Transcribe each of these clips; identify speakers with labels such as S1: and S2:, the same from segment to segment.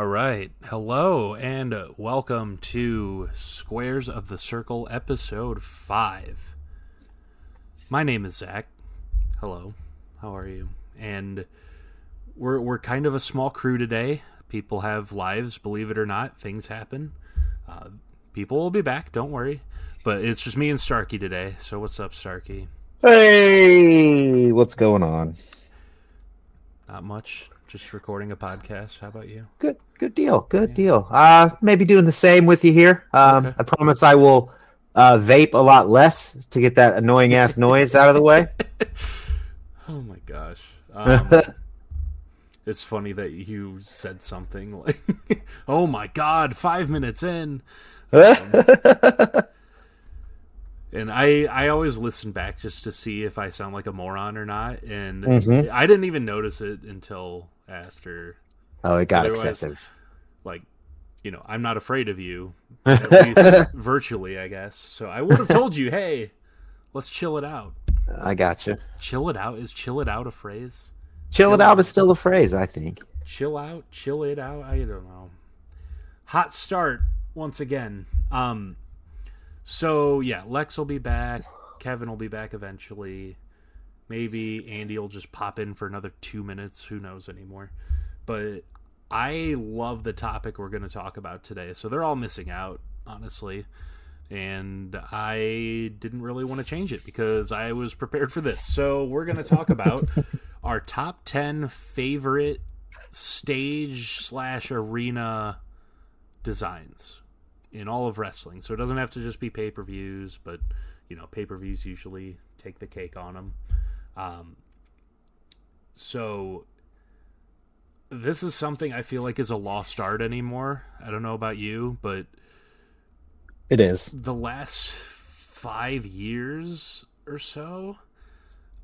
S1: All right. Hello and welcome to Squares of the Circle episode 5. My name is Zack. Hello. How are you? And we're we're kind of a small crew today. People have lives, believe it or not. Things happen. Uh, people will be back, don't worry. But it's just me and Starkey today. So what's up, Starkey?
S2: Hey, what's going on?
S1: Not much. Just recording a podcast. How about you?
S2: Good, good deal, good deal. Uh, maybe doing the same with you here. Um,
S1: Okay.
S2: I promise I will uh, vape a lot less to get that annoying ass noise out of the way.
S1: Oh my gosh. Um, it's funny that you said something like, "Oh my god, five minutes in," and I I always listen back just to see if I sound like a moron or not, and
S2: Mhm.
S1: I didn't even notice it until after,
S2: oh, it got
S1: Otherwise-
S2: excessive.
S1: like, you know, I'm not afraid of you, at least virtually, I guess. So I would have told you, hey, let's chill it out.
S2: I got you.
S1: Chill it out is chill it out a phrase?
S2: Chill it out is still a phrase, I think.
S1: chill out, chill it out. I don't know. Hot start once again. Um, so yeah, Lex will be back. Kevin will be back eventually. Maybe Andy will just pop in for another two minutes. Who knows anymore? But I love the topic we're going to talk about today. So they're all missing out, honestly. And I didn't really want to change it because I was prepared for this. So we're going to talk about our top 10 favorite stage slash arena designs in all of wrestling. So it doesn't have to just be pay per views, but you know, pay per views usually take the cake on them. Um, so this is something I feel like is a lost art anymore. I don't know about you, but
S2: It is.
S1: the last five years or so,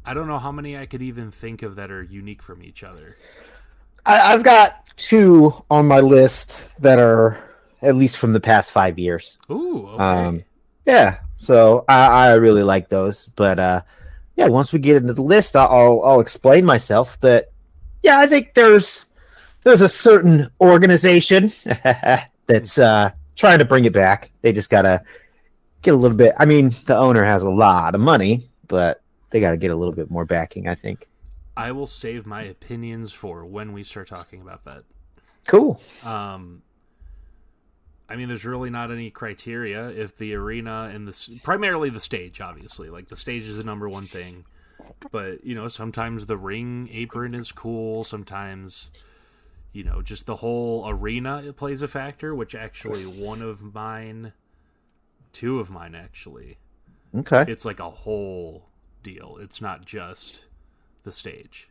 S1: I don't know how many I could even think of that are unique from each other.
S2: I, I've got two on my list that are at least from the past five years.
S1: Ooh, okay.
S2: Um, Yeah, so I, I really like those. But uh, yeah, once we get into the list, I'll, I'll explain myself. But yeah, I think there's there's a certain organization that's uh, trying to bring it back. They just gotta get a little bit. I mean, the owner has a lot of money, but they got to get a little bit more backing. I think.
S1: I will save my opinions for when we start talking about that.
S2: Cool.
S1: Um, I mean, there's really not any criteria if the arena and the primarily the stage, obviously, like the stage is the number one thing. But you know, sometimes the ring apron is cool. Sometimes, you know, just the whole arena it plays a factor. Which actually, one of mine, two of mine actually,
S2: Okay.
S1: it's like a whole deal. It's not just the stage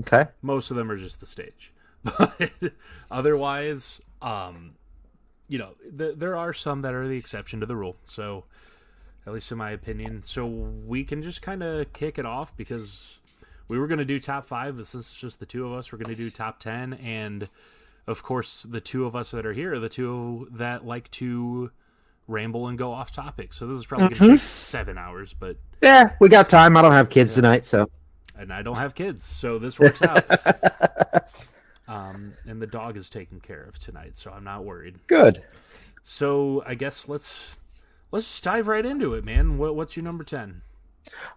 S2: Okay.
S1: most of them are just the stage but otherwise um you know th- there are some that are the exception to the rule. So at least in my opinion. So we can just kind of kick it off because we were going to do top five. This is just the two of us. We're going to do top 10 and of course the two of us that are here are the two that like to ramble and go off topic. So this is probably going to
S2: mm-hmm.
S1: take seven hours but
S2: Yeah, we got time. I don't have kids tonight, so.
S1: and I don't have kids, so this works out. um, and the dog is taken care of tonight, so I'm not worried.
S2: Good.
S1: So I guess let's let's just dive right into it, man. What, what's your number ten?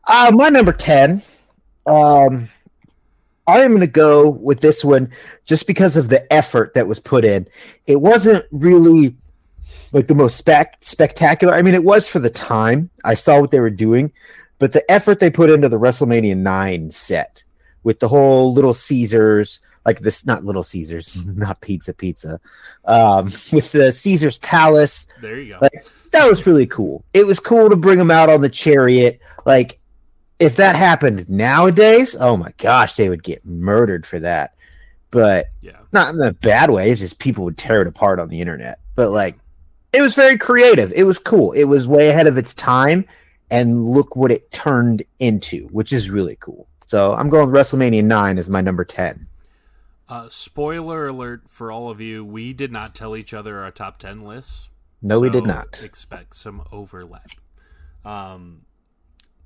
S2: Uh, my number 10. Um, I am going to go with this one just because of the effort that was put in. It wasn't really like the most spec- spectacular. I mean, it was for the time. I saw what they were doing, but the effort they put into the WrestleMania 9 set with the whole Little Caesars, like this, not Little Caesars, not Pizza Pizza, um, with the Caesars Palace,
S1: There you go.
S2: Like- that was really cool. It was cool to bring them out on the chariot. Like, if that happened nowadays, oh my gosh, they would get murdered for that. But
S1: yeah,
S2: not in a bad way. It's just people would tear it apart on the internet. But like, it was very creative. It was cool. It was way ahead of its time, and look what it turned into, which is really cool. So I'm going with WrestleMania nine as my number ten.
S1: Uh, spoiler alert for all of you: we did not tell each other our top ten lists.
S2: No, we did not.
S1: Expect some overlap. Um,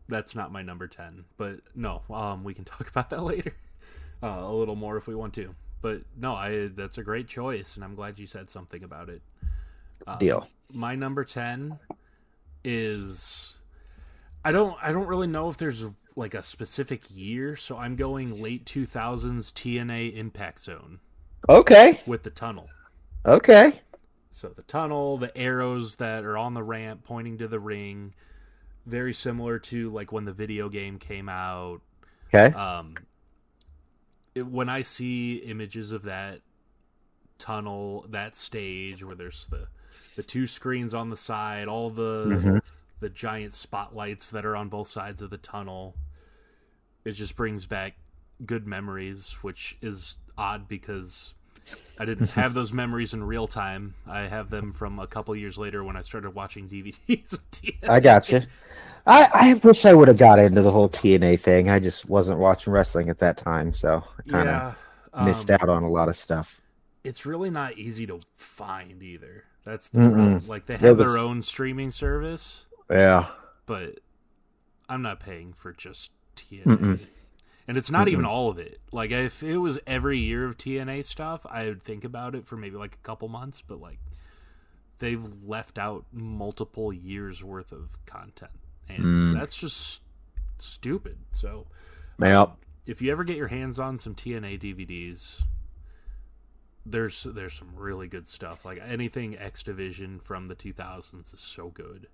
S1: that's not my number ten, but no, um, we can talk about that later, uh, a little more if we want to. but no, I that's a great choice, and I'm glad you said something about it. Um,
S2: Deal.
S1: My number ten is I don't I don't really know if there's like a specific year, so I'm going late 2000s TNA Impact Zone
S2: Okay.
S1: with the tunnel.
S2: Okay.
S1: So the tunnel, the arrows that are on the ramp pointing to the ring, very similar to like when the video game came out.
S2: Okay.
S1: Um, it, when I see images of that tunnel, that stage where there's the the two screens on the side, all the
S2: Mhm.
S1: the giant spotlights that are on both sides of the tunnel, it just brings back good memories, which is odd because I didn't have those memories in real time. I have them from a couple years later when I started watching DVDs.
S2: I got you. I, I wish I would have got into the whole TNA thing. I just wasn't watching wrestling at that time, so I kind of
S1: yeah,
S2: missed
S1: um,
S2: out on a lot of stuff.
S1: It's really not easy to find either. That's the problem. like they have
S2: was-
S1: their own streaming service,
S2: Yeah.
S1: but I'm not paying for just TNA.
S2: Mm-mm.
S1: And it's not even
S2: Mm-mm.
S1: all of it. Like if it was every year of TNA stuff, I would think about it for maybe like a couple months, but like they've left out multiple years worth of content. And
S2: Mm.
S1: that's just stupid. So
S2: Yep.
S1: if you ever get your hands on some TNA DVDs, there's there's some really good stuff. Like anything X Division from the 2000s is so good.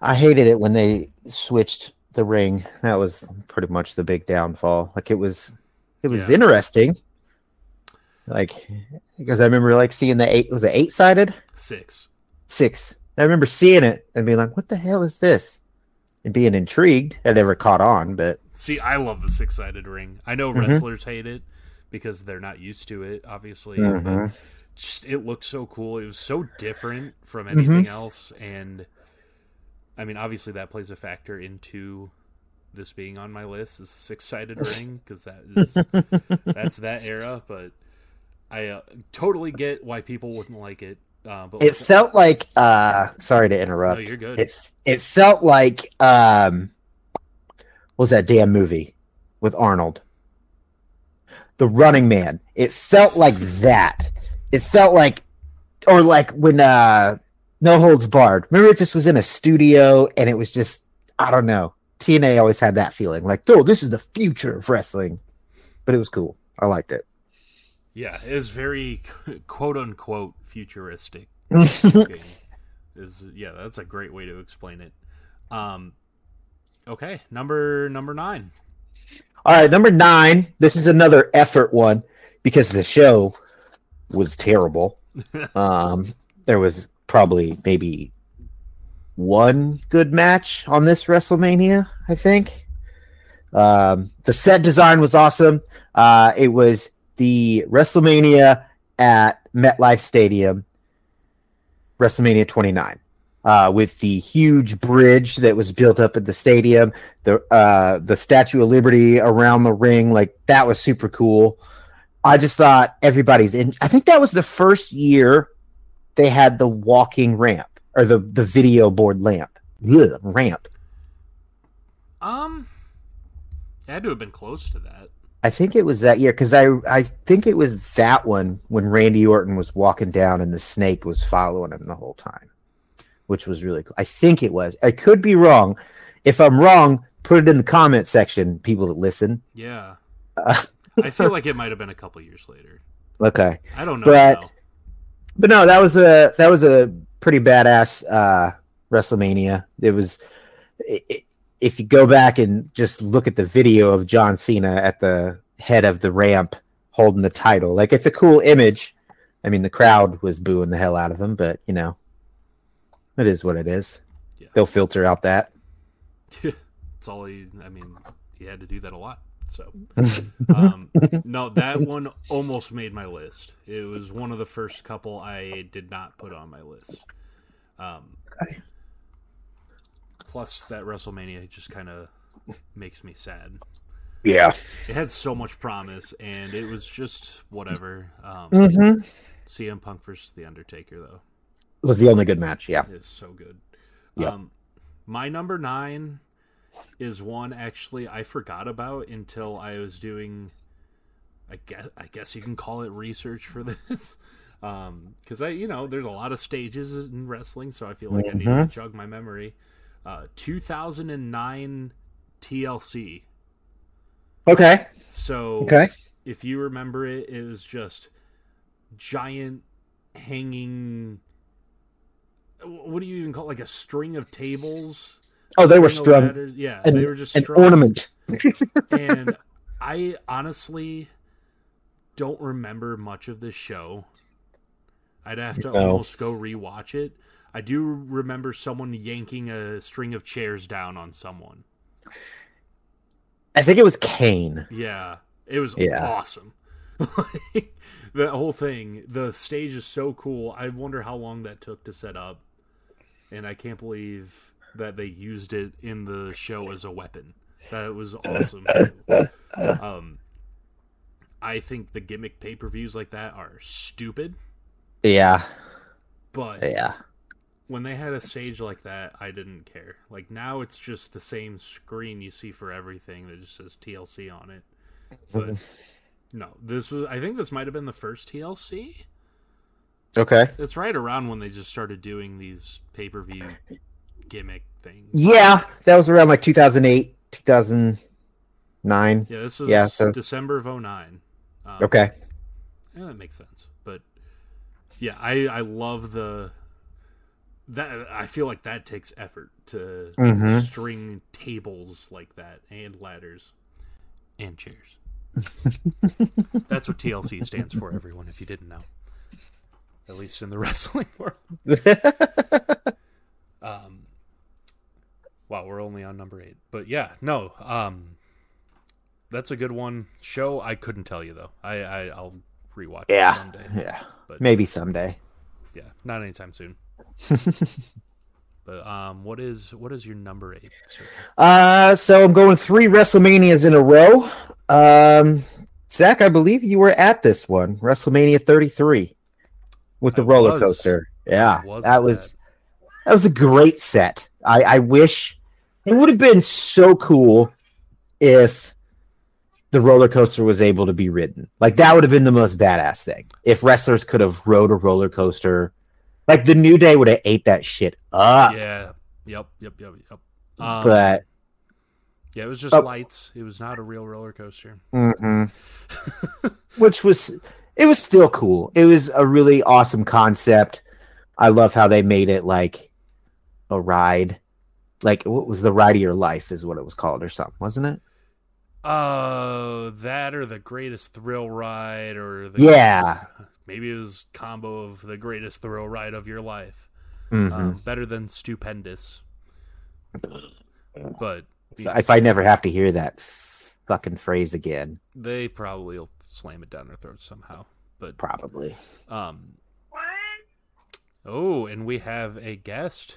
S2: I hated it when they switched the ring. That was pretty much the big downfall. Like it was, it was
S1: Yeah.
S2: interesting. Like because I remember like seeing the eight was it eight sided
S1: Six.
S2: six. I remember seeing it and being like, "What the hell is this?" and being intrigued. I never caught on, but
S1: See, I love the six sided ring. I know
S2: Mhm.
S1: wrestlers hate it because they're not used to it, obviously.
S2: Mhm.
S1: But just it looked so cool. It was so different from
S2: Mm-hmm.
S1: anything else, and I mean, obviously that plays a factor into this being on my list is six sided ring because that is that's that era. But I uh, totally get why people wouldn't like it. Uh, but
S2: it felt like uh sorry to interrupt.
S1: No, you're good.
S2: It's it felt like um what was that damn movie with Arnold? The Running Man. It felt like that. It felt like or like when uh No Holds Barred. Remember it just was in a studio and it was just I don't know. TNA always had that feeling like, oh, this is the future of wrestling. But it was cool. I liked it.
S1: yeah, it is very quote unquote futuristic. is yeah, that's a great way to explain it. Um, okay, number number nine.
S2: All right, number nine. This is another effort one because the show was terrible. um, there was probably maybe one good match on this WrestleMania, I think. Um, the set design was awesome. Uh, it was the WrestleMania at MetLife Stadium, WrestleMania 29, uh, with the huge bridge that was built up at the stadium, the uh, the Statue of Liberty around the ring, like that was super cool. I just thought everybody's in. I think that was the first year they had the walking ramp or the the video board lamp Ugh, ramp.
S1: Um, it had to have been close to that.
S2: I think it was that year because I I think it was that one when Randy Orton was walking down and the snake was following him the whole time, which was really cool. I think it was. I could be wrong. If I'm wrong, put it in the comment section. People that listen.
S1: Yeah,
S2: Uh,
S1: I feel like it might have been a couple years later.
S2: okay,
S1: I don't know.
S2: But-. But no, that was a that was a pretty badass uh, WrestleMania. It was. It, it- if you go back and just look at the video of John Cena at the head of the ramp holding the title, like it's a cool image. I mean, the crowd was booing the hell out of him, but you know, it is what it is.
S1: Yeah.
S2: They'll filter out that.
S1: it's all he. I mean, he had to do that a lot. So, um, no, that one almost made my list. It was one of the first couple I did not put on my list. Um,
S2: Okay.
S1: Plus, that WrestleMania just kind of makes me sad.
S2: yeah.
S1: It had so much promise, and it was just whatever. Um,
S2: Mm-hmm.
S1: CM Punk versus The Undertaker, though.
S2: Was the only good match. Yeah.
S1: is so good.
S2: Yep.
S1: Um, my number nine is one actually I forgot about until I was doing I guess I guess you can call it research for this. Um, because I, you know, there's a lot of stages in wrestling, so I feel like I need to
S2: Mhm.
S1: jog my memory. Uh, 2009 TLC.
S2: Okay.
S1: So
S2: Okay.
S1: if you remember it, it was just giant hanging. What do you even call it? like a string of tables?
S2: Oh, they were strung.
S1: ladders? Yeah,
S2: An,
S1: they were just
S2: an
S1: strung.
S2: ornament.
S1: and I honestly don't remember much of this show. I'd have to
S2: No.
S1: almost go rewatch it. I do remember someone yanking a string of chairs down on someone.
S2: I think it was Kane.
S1: Yeah, it was
S2: Yeah.
S1: awesome. The whole thing, the stage is so cool. I wonder how long that took to set up, and I can't believe that they used it in the show as a weapon. That was awesome. um, I think the gimmick pay per views like that are stupid,
S2: Yeah.
S1: but
S2: Yeah.
S1: when they had a stage like that, I didn't care. Like now, it's just the same screen you see for everything that just says TLC on it. But no, this was. I think this might have been the first TLC.
S2: Okay.
S1: It's right around when they just started doing these pay per view gimmick thing.
S2: Yeah, that was around like 2008, 2009.
S1: Yeah, this was
S2: Yeah, so-
S1: December of 09. Um,
S2: Okay.
S1: Yeah, that makes sense. But yeah, I I love the that I feel like that takes effort to
S2: Mhm.
S1: string tables like that and ladders and chairs. That's what TLC stands for, everyone. If you didn't know, at least in the wrestling world. Um, wow, we're only on number eight, but yeah, no. Um, that's a good one. Show I couldn't tell you though. I, I I'll rewatch it
S2: yeah.
S1: someday.
S2: Yeah.
S1: But
S2: Maybe someday.
S1: yeah, not anytime soon. But um, what is what is your number eight? Sir?
S2: uh, so I'm going three WrestleManias in a row. Um, Zack, I believe you were at this one, WrestleMania 33, with the
S1: I
S2: roller
S1: was.
S2: coaster. Yeah,
S1: was
S2: that
S1: at
S2: was that was a great set. I, I wish it would have been so cool if the roller coaster was able to be ridden. Like that would have been the most badass thing. If wrestlers could have rode a roller coaster, like the New Day would have ate that shit up.
S1: Yeah. Yep. Yep. Yep. Yep. Um,
S2: But
S1: yeah, it was just
S2: Oh.
S1: lights. It was not a real roller coaster.
S2: mhm. which was it was still cool. It was a really awesome concept. I love how they made it like a ride. Like what was the ride of your life is what it was called or something, wasn't it?
S1: Uh, that or the greatest thrill ride, or the
S2: Yeah.
S1: maybe it was combo of the greatest thrill ride of your life.
S2: Mhm.
S1: Um, better than stupendous. But
S2: So if I never have to hear that fucking phrase again,
S1: they probably will slam it down their throats somehow. But
S2: probably.
S1: um, oh, and we have a guest.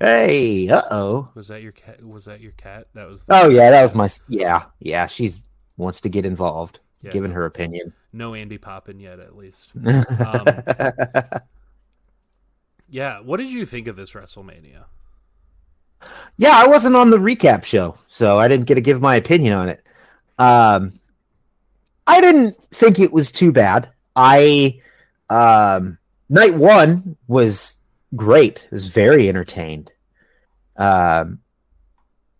S2: Hey, uh oh.
S1: Was that your cat? Was that your cat? That was.
S2: Oh yeah, that was my yeah yeah. She's wants to get involved,
S1: yeah,
S2: giving her opinion.
S1: no Andy Poppin yet, at least.
S2: Um,
S1: Yeah. What did you think of this WrestleMania?
S2: yeah, I wasn't on the recap show, so I didn't get to give my opinion on it. Um, I didn't think it was too bad. I um, night one was great. I was very entertained. Um,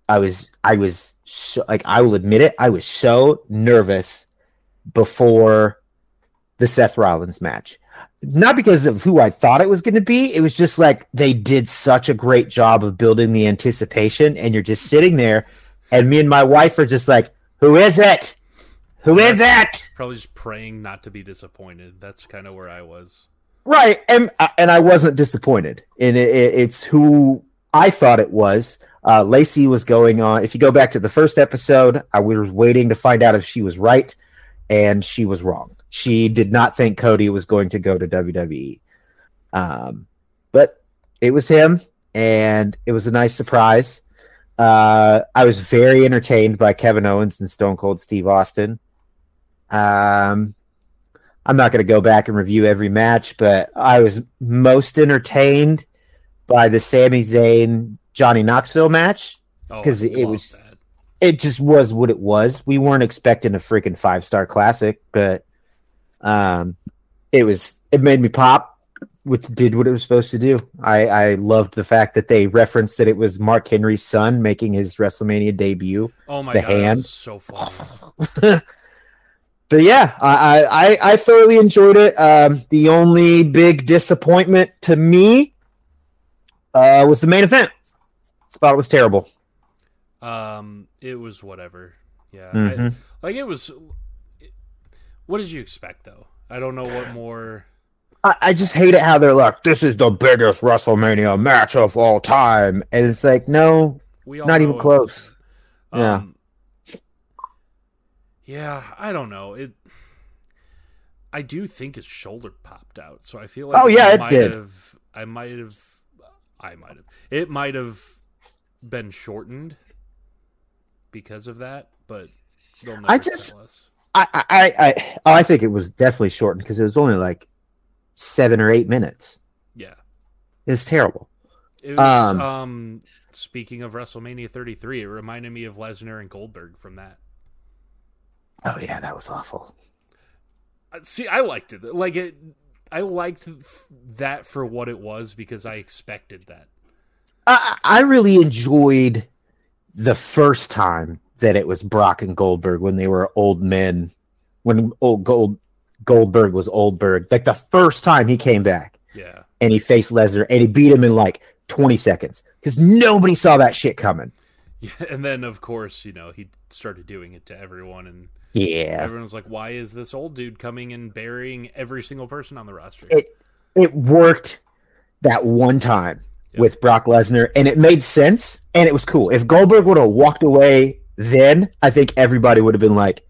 S2: I was I was so, like I will admit it. I was so nervous before the Seth Rollins match. Not because of who I thought it was going to be. It was just like they did such a great job of building the anticipation, and you're just sitting there, and me and my wife are just like, "Who is it? Who is it?"
S1: Probably just praying not to be disappointed. That's kind of where I was.
S2: Right, and and I wasn't disappointed, and it, it, it's who I thought it was. Uh, Lacey was going on. If you go back to the first episode, I was waiting to find out if she was right, and she was wrong. She did not think Cody was going to go to WWE, um, but it was him, and it was a nice surprise. Uh, I was very entertained by Kevin Owens and Stone Cold Steve Austin. Um, I'm not going to go back and review every match, but I was most entertained by the Sami Zayn Johnny Knoxville match because
S1: I
S2: it was-
S1: that.
S2: it just was what it was. We weren't expecting a freaking five star classic, but um, it was it made me pop, which did what it was supposed to do. I I loved the fact that they referenced that it was Mark Henry's son making his WrestleMania debut.
S1: Oh my
S2: The
S1: god,
S2: hand.
S1: so funny.
S2: but yeah, I, I I thoroughly enjoyed it. Um, the only big disappointment to me uh, was the main event. I thought it was terrible.
S1: Um, it was whatever. Yeah,
S2: Mhm.
S1: I, like it was. What did you expect though? I don't know what more.
S2: I, I just hate it how they're like, this is the biggest WrestleMania match of all time, and it's like, no,
S1: We all
S2: Not even close.
S1: wasn't.
S2: Yeah.
S1: Yeah, I don't know it. I do think his shoulder popped out, so I feel like
S2: Oh, yeah, it
S1: might
S2: did.
S1: Have, I might have. I might have. It might have been shortened because of that, but
S2: I just-. I I I, I, oh, I think it was definitely shortened because it was only like seven or eight minutes.
S1: Yeah.
S2: It's terrible.
S1: It was,
S2: Um,
S1: um, speaking of WrestleMania 33, it reminded me of Lesnar and Goldberg from that.
S2: Oh yeah, that was awful.
S1: Uh, See, I liked it. Like it, I liked that for what it was because I expected that.
S2: I, I really enjoyed the first time that it was Brock and Goldberg when they were old men, when old Gold Goldberg was Oldberg. Like the first time he came back
S1: Yeah,
S2: and he faced Lesnar and he beat him in like 20 seconds because nobody saw that shit coming.
S1: yeah. And then of course, you know, he started doing it to everyone, and
S2: Yeah,
S1: everyone was like, "Why is this old dude coming and burying every single person on the roster?"
S2: It- it worked that one time
S1: Yeah.
S2: with Brock Lesnar and it made sense and it was cool. If Goldberg would have walked away then, I think everybody would have been like,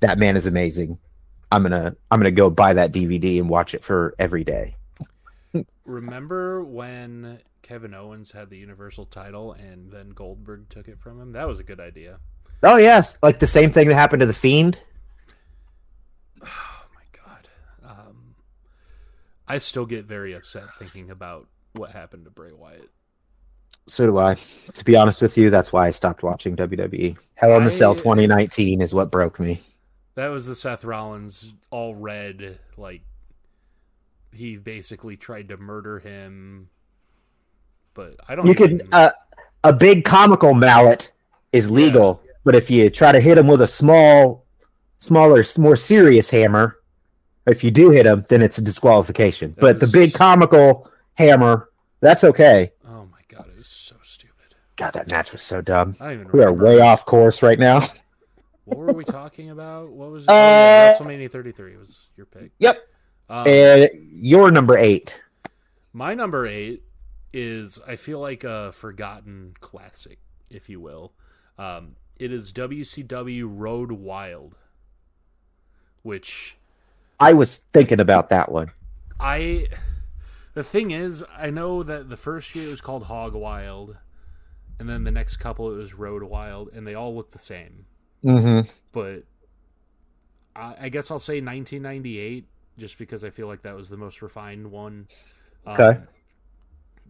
S2: that man is amazing. I'm gonna I'm gonna go buy that DVD and watch it for every day.
S1: Remember when Kevin Owens had the Universal title and then Goldberg took it from him? That was a good idea.
S2: Oh yes, like the same thing that happened to the Fiend.
S1: Oh my god. Um, I still get very upset thinking about what happened to Bray Wyatt.
S2: So do I. To be honest with you, that's why I stopped watching WWE. Hell in the Cell 2019 is what broke me.
S1: That was the Seth Rollins all red, like he basically tried to murder him. But I don't.
S2: You
S1: even,
S2: could uh, a big comical mallet is legal, but if you try to hit him with a small, smaller, more serious hammer, if you do hit him, then it's a disqualification.
S1: That
S2: but the big comical hammer, that's okay.
S1: Oh my god, it was so stupid.
S2: God, that match was so dumb. We are way off course right now.
S1: What were we talking about? What was?
S2: Uh,
S1: WrestleMania 33 was your pick.
S2: Yep.
S1: Um,
S2: And you're number eight.
S1: My number eight is I feel like a forgotten classic, if you will. Um, it is WCW Road Wild, which
S2: I was thinking about that one.
S1: I. The thing is, I know that the first year it was called Hog Wild, and then the next couple it was Road Wild, and they all look the same.
S2: Mm-hmm.
S1: But I, I guess I'll say 1998, just because I feel like that was the most refined one. Um,
S2: Okay.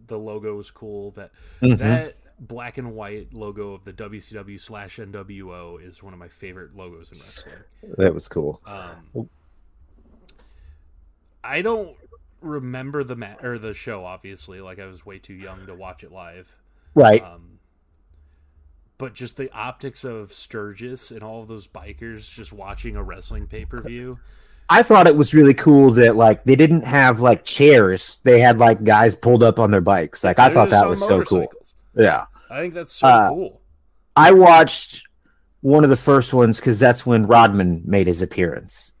S1: The logo was cool. That
S2: Mhm.
S1: that black and white logo of the WCW slash NWO is one of my favorite logos in wrestling.
S2: That was cool.
S1: Um, I don't remember the ma- or the show. Obviously, like I was way too young to watch it live.
S2: Right.
S1: Um, but just the optics of Sturgis and all of those bikers just watching a wrestling pay per view.
S2: I thought it was really cool that like they didn't have like chairs; they had like guys pulled up on their bikes. Like I thought that was so cool. Yeah,
S1: I think that's so
S2: Uh,
S1: cool.
S2: I watched one of the first ones because that's when Rodman made his appearance,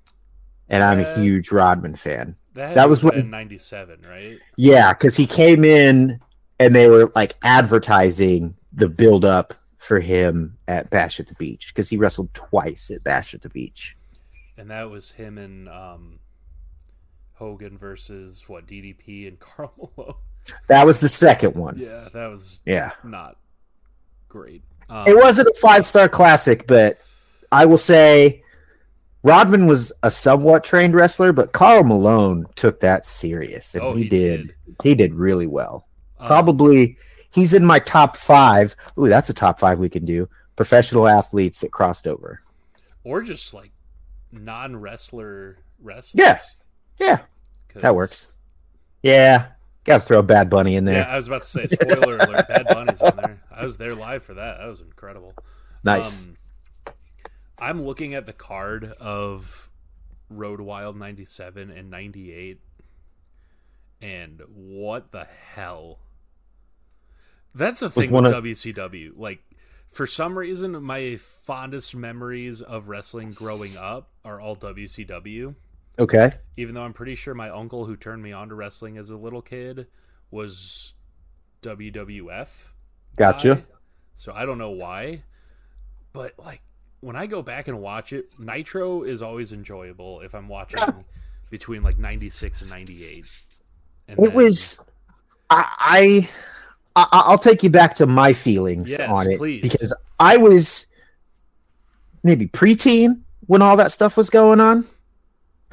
S2: and I'm a
S1: Uh,
S2: huge Rodman fan.
S1: That,
S2: that was when-
S1: in '97, right?
S2: Yeah, because he came in and they were like advertising the build up for him at Bash at the Beach because he wrestled twice at Bash at the Beach.
S1: And that was him and um, Hogan versus what DDP and Karl Malone.
S2: That was the second one.
S1: Yeah, that was
S2: Yeah.
S1: not great. Um,
S2: It wasn't a five star classic, but I will say Rodman was a somewhat trained wrestler, but Karl Malone took that serious, and
S1: Oh,
S2: he,
S1: he
S2: did.
S1: did.
S2: He did really well.
S1: um,
S2: Probably he's in my top five. Ooh, that's a top five we can do. professional athletes that crossed over.
S1: or just like non wrestler wrestlers.
S2: Yeah. Yeah, that works. Yeah, got to throw a Bad Bunny in there.
S1: Yeah, I was about to say spoiler alert. Bad Bunny's on there. I was there live for that. That was incredible.
S2: nice.
S1: Um, I'm looking at the card of Road Wild 97 and 98 and what the hell? That's the thing with
S2: of-
S1: WCW. Like for some reason my fondest memories of wrestling growing up are all WCW.
S2: Okay.
S1: Even though I'm pretty sure my uncle who turned me on to wrestling as a little kid was WWF
S2: Gotcha.
S1: guy, So I don't know why, but like when I go back and watch it, Nitro is always enjoyable if I'm watching between like 96 and 98. And
S2: It
S1: then-
S2: was. I, I I- I'll take you back to my feelings
S1: Yes,
S2: on it
S1: please.
S2: because I was maybe preteen when all that stuff was going on.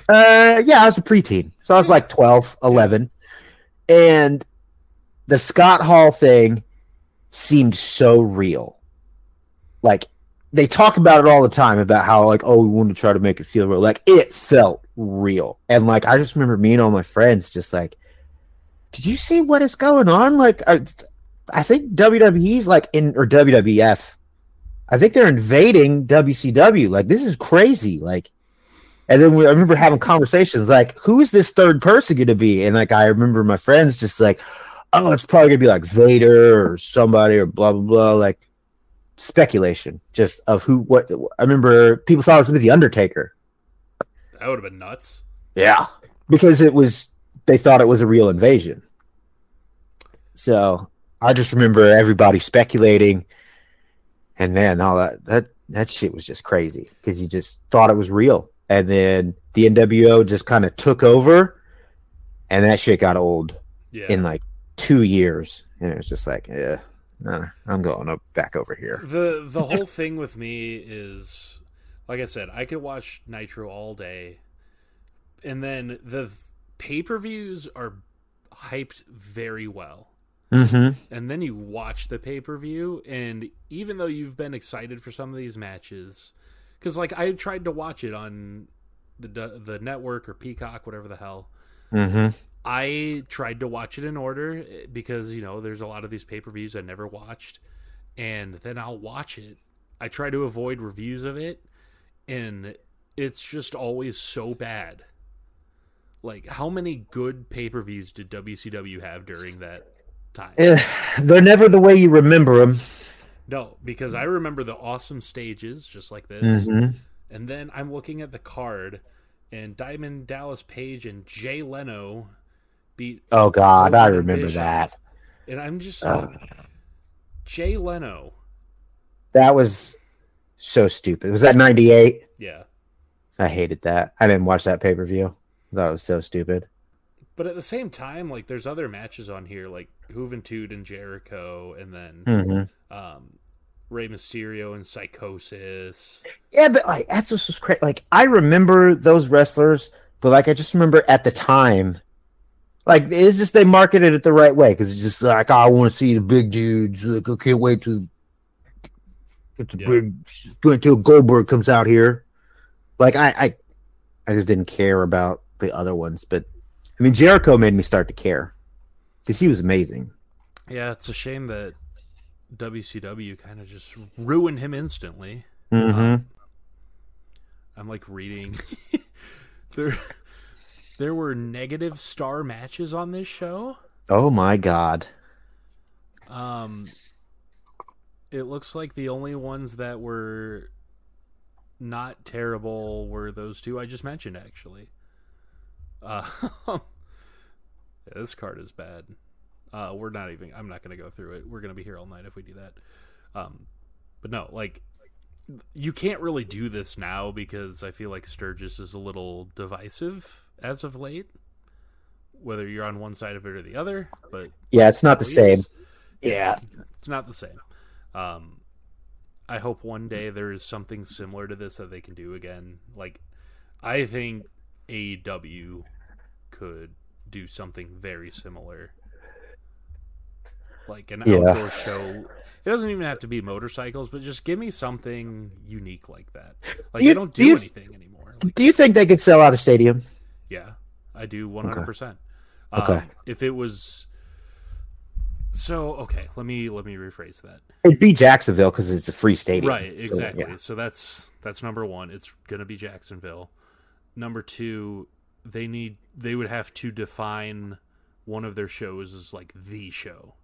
S2: Uh, yeah, I was a preteen, so I was like 12, 11. and the Scott Hall thing seemed so real. Like they talk about it all the time about how like oh we want to try to make it feel real. Like it felt real, and like I just remember me and all my friends just like, did you see what is going on? Like I, I think WWE's like in or WWF. I think they're invading WCW. Like this is crazy. Like, and then we, I remember having conversations like, who is this third person going to be? And like I remember my friends just like, oh, it's probably going to be like Vader or somebody or blah blah blah. Like speculation just of who what. I remember people thought it was going to be the Undertaker.
S1: that would have been nuts.
S2: Yeah, because it was they thought it was a real invasion. So I just remember everybody speculating, and man, all that that that shit was just crazy because you just thought it was real, and then the NWO just kind of took over, and that shit got old
S1: Yeah.
S2: in like two years, and it was just like, yeah, nah, I'm going up back over here.
S1: the the whole thing with me is like I said, I could watch Nitro all day, and then the pay per views are hyped very well.
S2: Mm-hmm.
S1: And then you watch the pay per view, and even though you've been excited for some of these matches, because like I tried to watch it on the the network or Peacock, whatever the hell,
S2: Mm-hmm.
S1: I tried to watch it in order eh, because you know there's a lot of these pay per views I never watched, and then I'll watch it. I try to avoid reviews of it, and it's just always so bad. Like, how many good pay per views did WCW have during that time?
S2: Eh, They're never the way you remember them.
S1: No, because I remember the awesome stages just like this,
S2: Mm-hmm.
S1: and then I'm looking at the card, and Diamond Dallas Page and Jay Leno beat
S2: Oh God, I remember
S1: Bischoff.
S2: that.
S1: And I'm just
S2: Ugh.
S1: Jay Leno.
S2: That was so stupid. Was that 98?
S1: Yeah.
S2: I hated that. I didn't watch that pay per view. I thought it was so stupid.
S1: But at the same time, like there's other matches on here, like Juventud and Jericho, and then
S2: hmm
S1: um, Rey Mysterio and Psicosis.
S2: Yeah, but like that's what was crazy. Like I remember those wrestlers, but like I just remember at the time, like it's just they marketed it the right way because it's just like oh, I want to see the big dudes. Like I can't wait to get the
S1: Yeah.
S2: big until Goldberg comes out here. Like I, I, I just didn't care about the other ones, but I mean Jericho made me start to care because he was amazing.
S1: Yeah, it's a shame that WCW kind of just ruined him instantly.
S2: Mm-hmm.
S1: I'm like reading there. There were negative star matches on this show.
S2: Oh my god.
S1: Um, it looks like the only ones that were not terrible were those two I just mentioned. Actually, uh, yeah, this card is bad. Uh, we're not even. I'm not going to go through it. We're going to be here all night if we do that. Um, but no, like you can't really do this now because I feel like Sturgis is a little divisive as of late. Whether you're on one side of it or the other, but
S2: Yeah, it's not the same. Yeah.
S1: it's not the same. Um, I hope one day there is something similar to this that they can do again. Like, I think AEW could do something very similar, like an
S2: Yeah.
S1: outdoor show. It doesn't even have to be motorcycles, but just give me something unique like that. Like
S2: You-
S1: they don't do
S2: you-
S1: anything anymore. Like,
S2: Do you think they could sell out a stadium?
S1: yeah, I do one hundred percent.
S2: Okay.
S1: Um, If it was so, okay, let me let me rephrase that.
S2: It'd be Jacksonville because it's a free stadium.
S1: Right,
S2: So,
S1: exactly.
S2: yeah.
S1: So that's that's number one. It's gonna be Jacksonville. Number two, they need they would have to define one of their shows as like the show.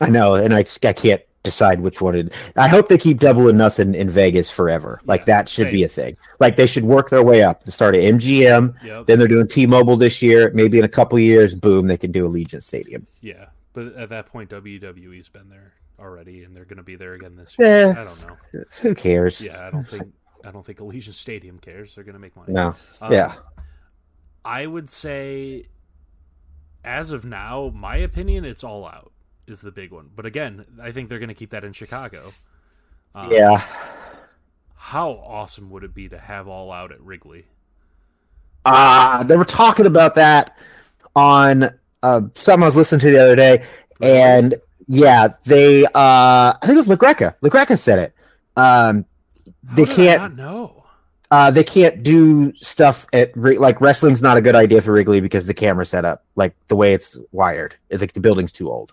S2: I know, and I, I can't decide which one it. I hope they keep double or nothing in Vegas forever. Like
S1: Yeah,
S2: that should be a thing. Like they should work their way up. To start at MGM,
S1: Yep.
S2: then they're doing T-Mobile this year. Maybe in a couple years, boom, they can do Allegiant Stadium.
S1: Yeah, but at that point, WWE's been there already, and they're going to be there again this year.
S2: Eh.
S1: I don't know.
S2: Who cares?
S1: Yeah, I don't think I don't think Allegiant Stadium cares. They're going to make money.
S2: No.
S1: Um,
S2: yeah.
S1: I would say, as of now, my opinion, it's all out is the big one. But again, I think they're going to keep that in Chicago. Um,
S2: Yeah.
S1: How awesome would it be to have all out at Wrigley?
S2: Uh, they were talking about that on uh, something I was listening to the other day, and yeah, they. Uh, I think it was LaGreca. LaGreca said it. Um, they can't.
S1: not know.
S2: Uh, they can't do stuff at like wrestling's not a good idea for Wrigley because the camera setup, like the way it's wired, like the building's too old.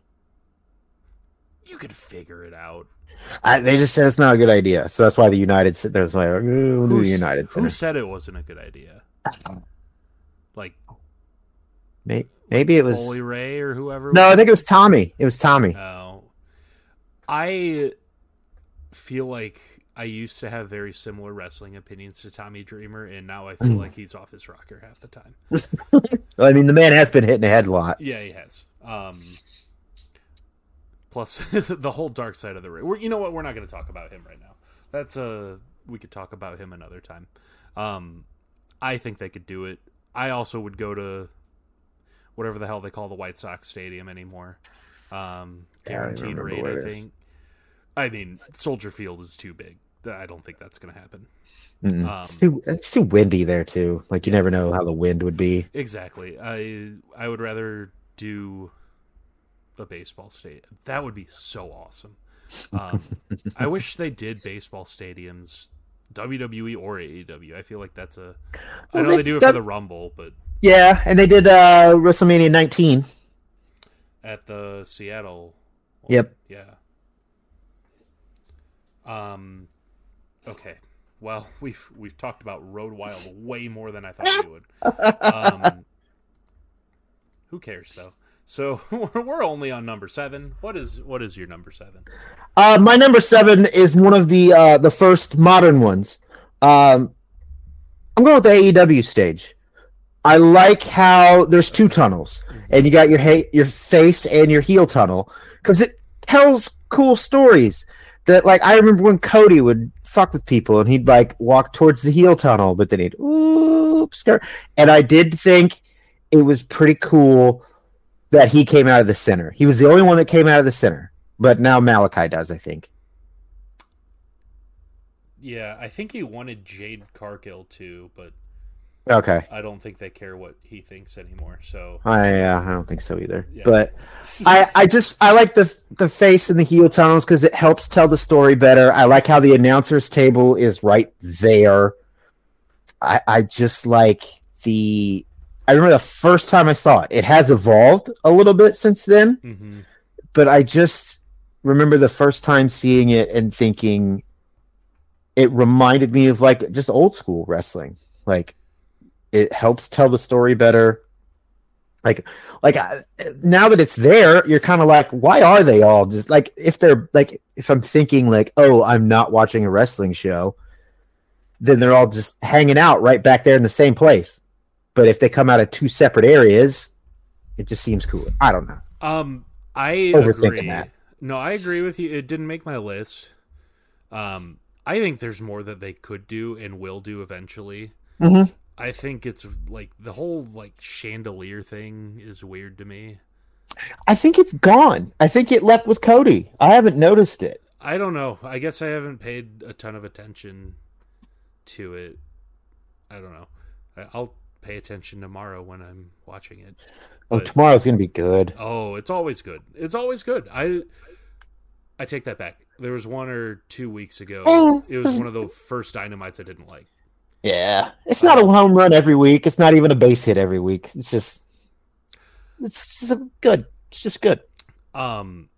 S1: You could figure it out.
S2: I, they just said it's not a good idea, so that's why the United. There's we'll the United
S1: Who said it wasn't a good idea? Like
S2: May- Maybe it was.
S1: Bully Ray or whoever.
S2: No, I think it was Tommy. It was Tommy.
S1: Oh, I feel like I used to have very similar wrestling opinions to Tommy Dreamer, and now I
S2: Mm.
S1: feel like he's off his rocker half the time.
S2: I mean, the man has been hitting the head a lot.
S1: Yeah, he has. Um, plus the whole dark side of the ring. We're, you know what? We're not going to talk about him right now. That's a we could talk about him another time. Um, I think they could do it. I also would go to whatever the hell they call the White Sox Stadium anymore. Um,
S2: Yeah, I
S1: guaranteed rate, I think. I mean, Soldier Field is too big. I don't think that's going to happen. Um,
S2: it's too it's too windy there too. Like you never know how the wind would be.
S1: Exactly. I I would rather do a baseball stadium. That would be so awesome. Um, I wish they did baseball stadiums, WWE or AEW. I feel like that's a. I
S2: Well,
S1: know
S2: they-
S1: they do it
S2: that-
S1: for the Rumble, but
S2: Yeah, and they did uh WrestleMania 19.
S1: at the Seattle.
S2: Yep.
S1: Yeah. Um. Okay. Well, we've we've talked about Road Wild way more than I thought we would. Um, who cares though? So we're only on number seven. What is what is your number seven?
S2: Uh, my number seven is one of the uh, the first modern ones. Um, I'm going with the AEW stage. I like how there's two tunnels, and you got your ha- your face and your heel tunnel because it tells cool stories. That like I remember when Cody would fuck with people and he'd like walk towards the heel tunnel, but then he'd oops, and I did think it was pretty cool that he came out of the center. He was the only one that came out of the center. But now Malakai does, I think.
S1: Yeah, I think he wanted Jade Cargill too, but
S2: Okay.
S1: I don't think they care what he thinks anymore. So
S2: I uh, I don't think so either.
S1: Yeah.
S2: But I I just I like the the face and the heel tunnels because it helps tell the story better. I like how the announcers table is right there. I I just like the. I remember the first time I saw it. It has evolved a little bit since then,
S1: Mhm.
S2: but I just remember the first time seeing it and thinking it reminded me of like just old school wrestling. Like it helps tell the story better. Like like I- now that it's there, you're kind of like, why are they all just like if they're like if I'm thinking like, oh, I'm not watching a wrestling show, then they're all just hanging out right back there in the same place. But if they come out of two separate areas, it just seems cooler. I don't know.
S1: Um, I
S2: Overthinking
S1: agree.
S2: that.
S1: No, I agree with you. It didn't make my list. Um, I think there's more that they could do and will do eventually.
S2: Mhm.
S1: I think it's like the whole like chandelier thing is weird to me.
S2: I think it's gone. I think it left with Cody. I haven't noticed it.
S1: I don't know. I guess I haven't paid a ton of attention to it. I don't know. I'll pay attention tomorrow when I'm watching it.
S2: Oh,
S1: But-
S2: tomorrow's gonna be good.
S1: Oh, it's always good. It's always good. I I take that back. There was one or two weeks ago.
S2: Oh,
S1: it was one of the first dynamites I didn't like.
S2: Yeah, it's not a home run every week. It's not even a base hit every week. It's just, it's just good. It's just good.
S1: Um,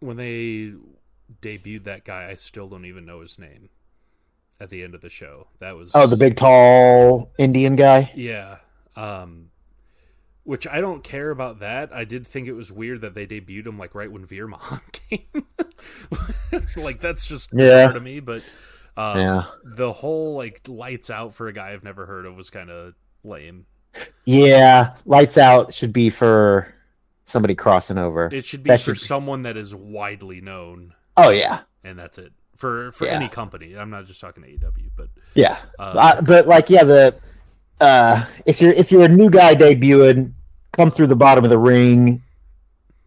S1: when they debuted that guy, I still don't even know his name. At the end of the show, that was
S2: Oh, the big tall Indian guy.
S1: yeah. Um, which I don't care about that. I did think it was weird that they debuted him like right when Veer Veerman came. like that's just
S2: Yeah.
S1: bizarre to me. But um,
S2: Yeah,
S1: the whole like lights out for a guy I've never heard of was kind of lame.
S2: yeah. Lights out should be for somebody crossing over.
S1: It should be
S2: That
S1: for
S2: should be-
S1: someone that is widely known,
S2: Oh yeah,
S1: and that's it. For for
S2: Yeah.
S1: any company, I'm not just talking to AEW, but
S2: yeah.
S1: uh,
S2: Uh, but like, yeah, the uh, if you're if you're a new guy debuting, come through the bottom of the ring,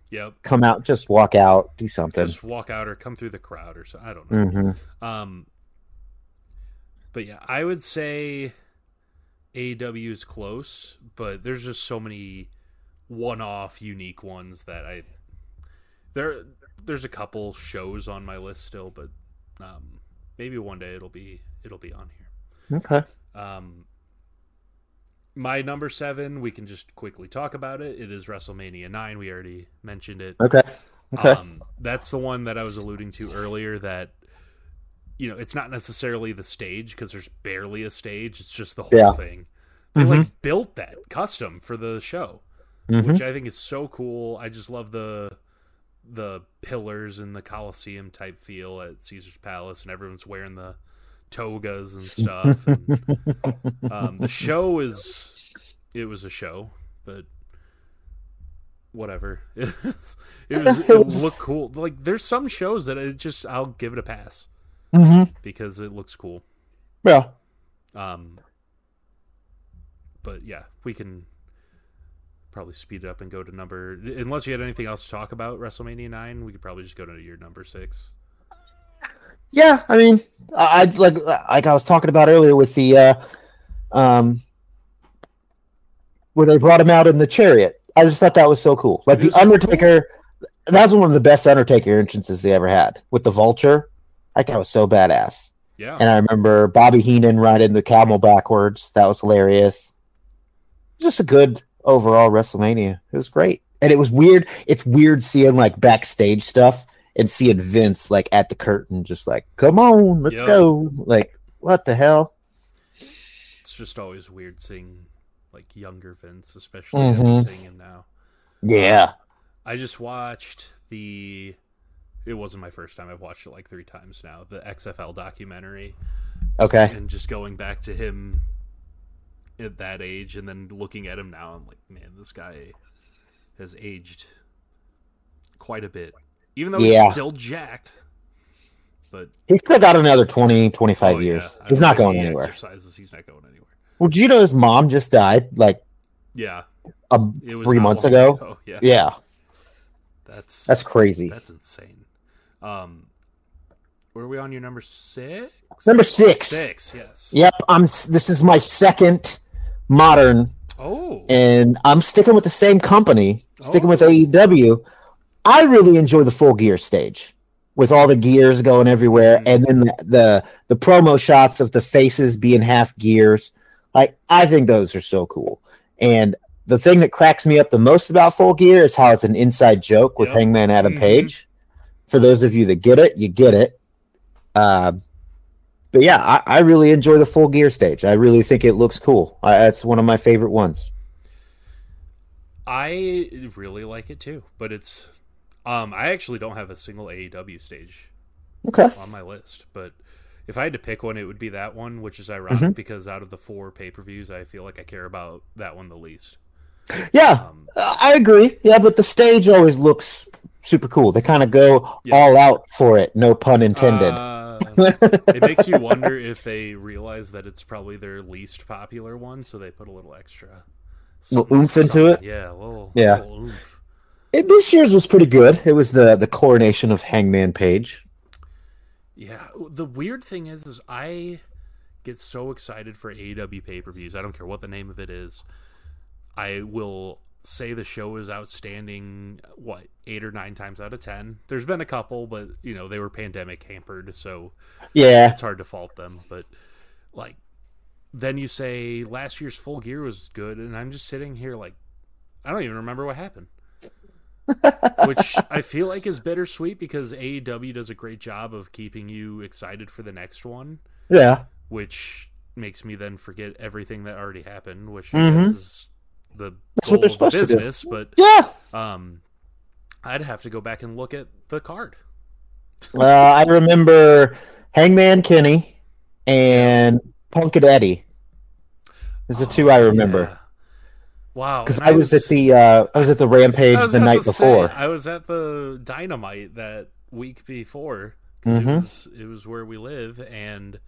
S1: yep.
S2: come out, just walk out, do something.
S1: Just walk out or come through the crowd or so. I don't know.
S2: hmm
S1: Um, but yeah, I would say AEW is close, but there's just so many one-off, unique ones that I there. There's a couple shows on my list still, but um, maybe one day it'll be it'll be on here.
S2: Okay.
S1: Um, my number seven, we can just quickly talk about it. It is WrestleMania nine. We already mentioned it.
S2: Okay. Okay.
S1: Um, that's the one that I was alluding to earlier. That you know, it's not necessarily the stage because there's barely a stage. It's just the whole
S2: Yeah.
S1: thing. They
S2: Mhm.
S1: like built that custom for the show,
S2: Mhm.
S1: which I think is so cool. I just love the the pillars and the Coliseum type feel at Caesar's Palace, and everyone's wearing the togas and stuff. And, um, the show is it was a show, but whatever. it was it, was,
S2: It
S1: it
S2: was-
S1: looked cool. Like there's some shows that it just I'll give it a pass
S2: Mhm.
S1: because it looks cool.
S2: Yeah.
S1: Um, but yeah, we can probably speed it up and go to number. Unless you had anything else to talk about WrestleMania nine, we could probably just go to your number six.
S2: Yeah, I mean, I, I like like I was talking about earlier with the uh, um, where they brought him out in the chariot. I just thought that was so cool. Like the
S1: is so
S2: Undertaker, that was one of the best Undertaker entrances they ever had with the Vulture. That was so badass.
S1: Yeah,
S2: And I remember Bobby Heenan riding the camel backwards. That was hilarious. Just a good overall WrestleMania. It was great. And it was weird. It's weird seeing like backstage stuff and seeing Vince like at the curtain, just like, come on, let's go. Like, what the hell?
S1: it's just always weird seeing like younger Vince, especially
S2: Mhm.
S1: seeing him now.
S2: Yeah.
S1: I just watched the. It wasn't my first time. I've watched it like three times now. The XFL documentary,
S2: Okay.
S1: and just going back to him at that age, and then looking at him now, I'm like, man, this guy has aged quite a bit. Even though
S2: Yeah.
S1: he's still jacked, but
S2: He's still got another 20, 25
S1: oh,
S2: years.
S1: yeah,
S2: He's not going
S1: he
S2: anywhere.
S1: Exercises, he's not going anywhere.
S2: Well, did you know his mom just died like
S1: Yeah,
S2: um, three months
S1: long
S2: ago?
S1: Yeah,
S2: Yeah.
S1: that's
S2: That's crazy.
S1: That's insane. Um, were we on your number six?
S2: Number six.
S1: Six, yes.
S2: Yep. I'm. This is my second modern
S1: Oh,
S2: and I'm sticking with the same company, sticking with
S1: Oh.
S2: AEW. I really enjoy the full gear stage with all the gears going everywhere,
S1: Mhm.
S2: and then the, the the promo shots of the faces being half gears. Like I think those are so cool. And the thing that cracks me up the most about full gear is how it's an inside joke with
S1: Yep.
S2: Hangman Adam
S1: Mhm.
S2: Page. For those of you that get it, you get it. Uh, but yeah, I, I really enjoy the full gear stage. I really think it looks cool. I, that's one of my favorite ones.
S1: I really like it too, but it's. Um, I actually don't have a single AEW stage
S2: Okay.
S1: on my list, but if I had to pick one, it would be that one, which is ironic
S2: Mhm.
S1: because out of the four pay per views, I feel like I care about that one the least.
S2: Yeah,
S1: Um,
S2: I agree. Yeah, but the stage always looks super cool. They kind of go
S1: Yeah.
S2: all out for it. No pun intended.
S1: uh, it makes you wonder if they realize that it's probably their least popular one, so they put a little extra
S2: Little oomph into it?
S1: Yeah, little,
S2: Yeah.
S1: little.
S2: It- this year's was pretty good. It was the the coronation of Hangman Page.
S1: Yeah, the weird thing is, is I get so excited for AEW pay per views. I don't care what the name of it is. I will say the show is outstanding. What eight or nine times out of ten? There's been a couple, but you know they were pandemic hampered, so
S2: Yeah.
S1: it's hard to fault them. But like, then you say last year's Full Gear was good, and I'm just sitting here like, I don't even remember what happened. Which I feel like is bittersweet because AEW does a great job of keeping you excited for the next one,
S2: Yeah.
S1: which makes me then forget everything that already happened, which
S2: Mhm.
S1: Is the
S2: That's what
S1: goal
S2: they're
S1: of the
S2: supposed to do.
S1: business. But
S2: Yeah.
S1: um, I'd have to go back and look at the card.
S2: Uh, I remember Hangman Kenny and Punk and Eddie. Are the two I remember.
S1: Oh, Yeah. Wow,
S2: Because
S1: and
S2: I was at the uh, I was at the Rampage the night before.
S1: say, I was at the Dynamite that week before. It,
S2: Mhm.
S1: was, it was where we live, and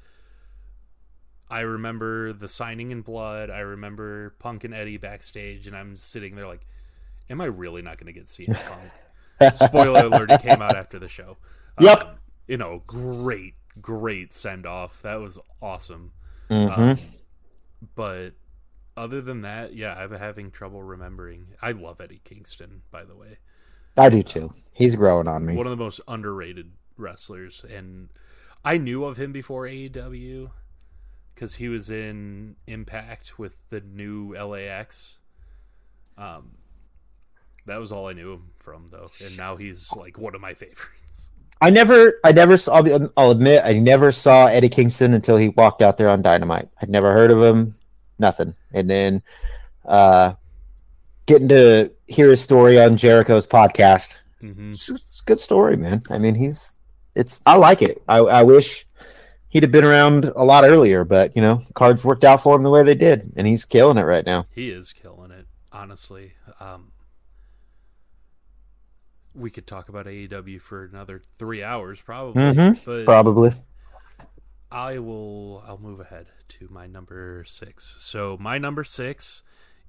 S1: I remember the signing in blood. I remember Punk and Eddie backstage, and I'm sitting there like, "Am I really not going to get CM Punk?" Spoiler alert: It came out after the show.
S2: Yep.
S1: Um, you know, great, great send off. That was awesome.
S2: Mhm.
S1: Um, but other than that, yeah, I'm having trouble remembering. I love Eddie Kingston, by the way.
S2: I do too. He's growing on me.
S1: One of the most underrated wrestlers, and I knew of him before AEW because he was in Impact with the new LAX. Um, that was all I knew him from, though, and now he's like one of my favorites.
S2: I never, I never saw. I'll, be- I'll admit, I never saw Eddie Kingston until he walked out there on Dynamite. I'd never heard of him, nothing. And then, uh, getting to hear his story on Jericho's podcast.
S1: hmm
S2: It's, it's a good story, man. I mean, he's, it's, I like it. I, I wish he'd have been around a lot earlier, but you know, cards worked out for him the way they did, and he's killing it right now.
S1: He is killing it, honestly. Um, we could talk about AEW for another three hours, probably.
S2: Mhm,
S1: But
S2: Probably.
S1: I will. I'll move ahead to my number six. So my number six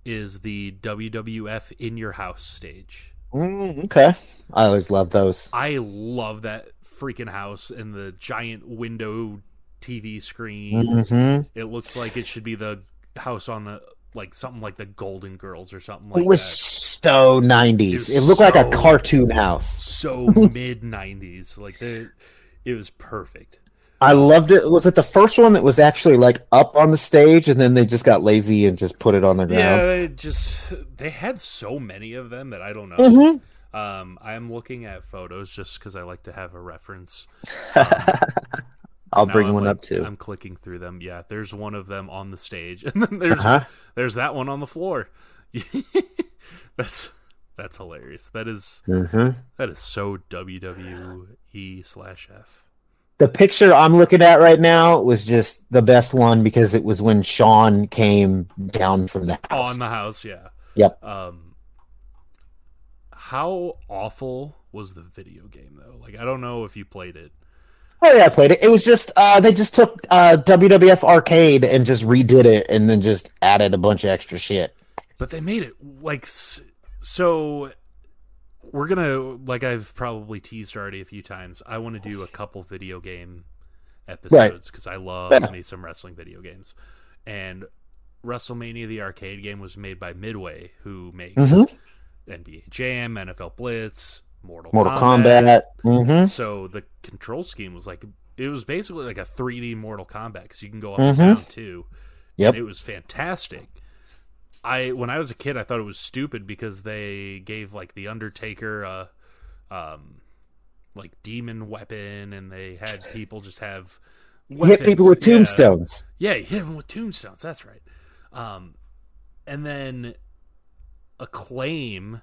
S1: is the WWF In Your House stage.
S2: Mm, okay. I always love those.
S1: I love that freaking house and the giant window TV screen.
S2: hmm
S1: It looks like it should be the house on the like something like the Golden Girls or something like
S2: it was
S1: that.
S2: so 90s.
S1: It
S2: It, looked like a cartoon house.
S1: So mid '90s, like the, it was perfect.
S2: I loved it. Was it the first one that was actually like up on the stage and then they just got lazy and just put it on the
S1: Yeah,
S2: ground?
S1: they just they had so many of them that I don't know.
S2: Mhm.
S1: Um, I'm looking at photos just because I like to have a reference.
S2: I'll
S1: Now
S2: bring
S1: I'm
S2: one
S1: like-
S2: up too.
S1: I'm clicking through them. Yeah, there's one of them on the stage, and then there's
S2: Uh-huh.
S1: there's that one on the floor. that's that's hilarious. That is
S2: Mhm.
S1: that is so WWE slash F.
S2: The picture I'm looking at right now was just the best one because it was when Shawn came down from the house.
S1: on the house. Yeah.
S2: Yep.
S1: Um, how awful was the video game though? Like, I don't know if you played it.
S2: Oh yeah, I played it. It was just uh, they just took uh, WWF Arcade and just redid it and then just added a bunch of extra shit.
S1: but they made it like so we're gonna like i've probably teased already a few times i want to do a couple video game episodes because i love
S2: Yeah.
S1: me some wrestling video games and wrestlemania the arcade game was made by midway who makes
S2: Mhm.
S1: nba jam nfl blitz mortal,
S2: Mortal
S1: kombat,
S2: Kombat. hmm
S1: so the control scheme was like it was basically like a 3d mortal kombat because you can go up and
S2: Mhm.
S1: down too
S2: Yep.
S1: and it was fantastic. I when I was a kid, I thought it was stupid because they gave like the Undertaker a um like demon weapon, and they had people just have
S2: Hit people with
S1: weapons. Yeah.
S2: tombstones.
S1: Yeah, hit them with tombstones. That's right. Um, and then acclaim,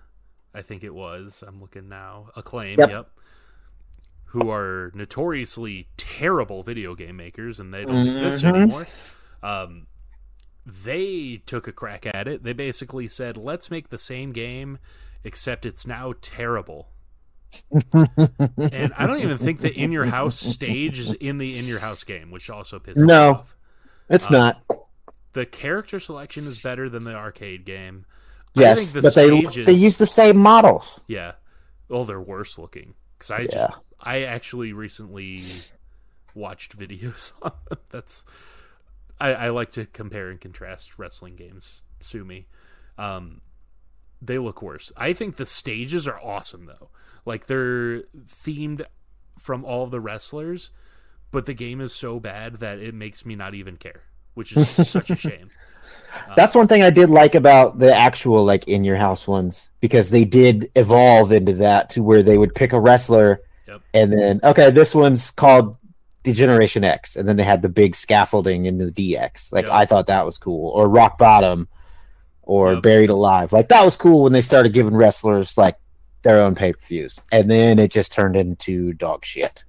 S1: I think it was. I'm looking now. Acclaim.
S2: Yep.
S1: Yep. Who are notoriously terrible video game makers, and they don't exist
S2: Mhm.
S1: anymore. Um, they took a crack at it. They basically said, "Let's make the same game, except it's now terrible." and I don't even think the in your house stage is in the in your house game, which also pisses
S2: No.
S1: me off.
S2: No, It's
S1: Um,
S2: not.
S1: The character selection is better than the arcade game.
S2: Yes,
S1: the
S2: but they they use the same models.
S1: yeah. Oh, they're worse looking. Because I just I actually recently watched videos on them. That's I, I like to compare and contrast wrestling games. Sue me. Um, they look worse. I think the stages are awesome though. Like they're themed from all the wrestlers, but the game is so bad that it makes me not even care, which is such a shame.
S2: Um, That's one thing I did like about the actual like in your house ones because they did evolve into that to where they would pick a wrestler
S1: Yep.
S2: and then okay, this one's called D-Generation X, and then they had the big scaffolding into the DX. Like
S1: Yep.
S2: I thought that was cool, or Rock Bottom, or
S1: Yep.
S2: Buried Alive. Like that was cool when they started giving wrestlers like their own pay per views, and then it just turned into dog shit.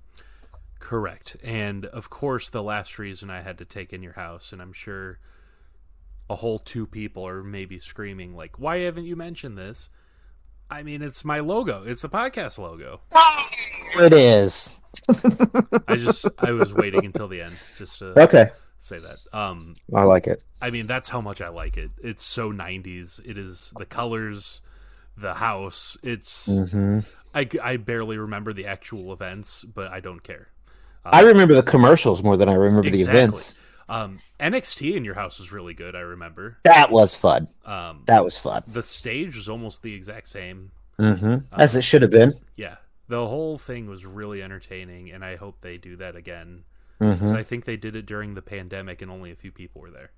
S1: Correct. And of course, the last reason I had to take in your house, and I'm sure a whole two people are maybe screaming, like, why haven't you mentioned this? I mean, it's my logo. It's the podcast logo.
S2: It is
S1: I just, I was waiting until the end just to
S2: okay.
S1: say that. Um,
S2: I like it.
S1: I mean, that's how much I like it. It's so 90s. It is the colors, the house. It's,
S2: hmm
S1: I, I barely remember the actual events, but I don't care.
S2: I remember the commercials more than I remember the events.
S1: Um, NXT in your house was really good. I remember.
S2: That was fun.
S1: Um,
S2: That was fun.
S1: the stage was almost the exact same.
S2: hmm As it should have been.
S1: Yeah, the whole thing was really entertaining, and I hope they do that again.
S2: hmm
S1: 'Cause I think they did it during the pandemic, and only a few people were there.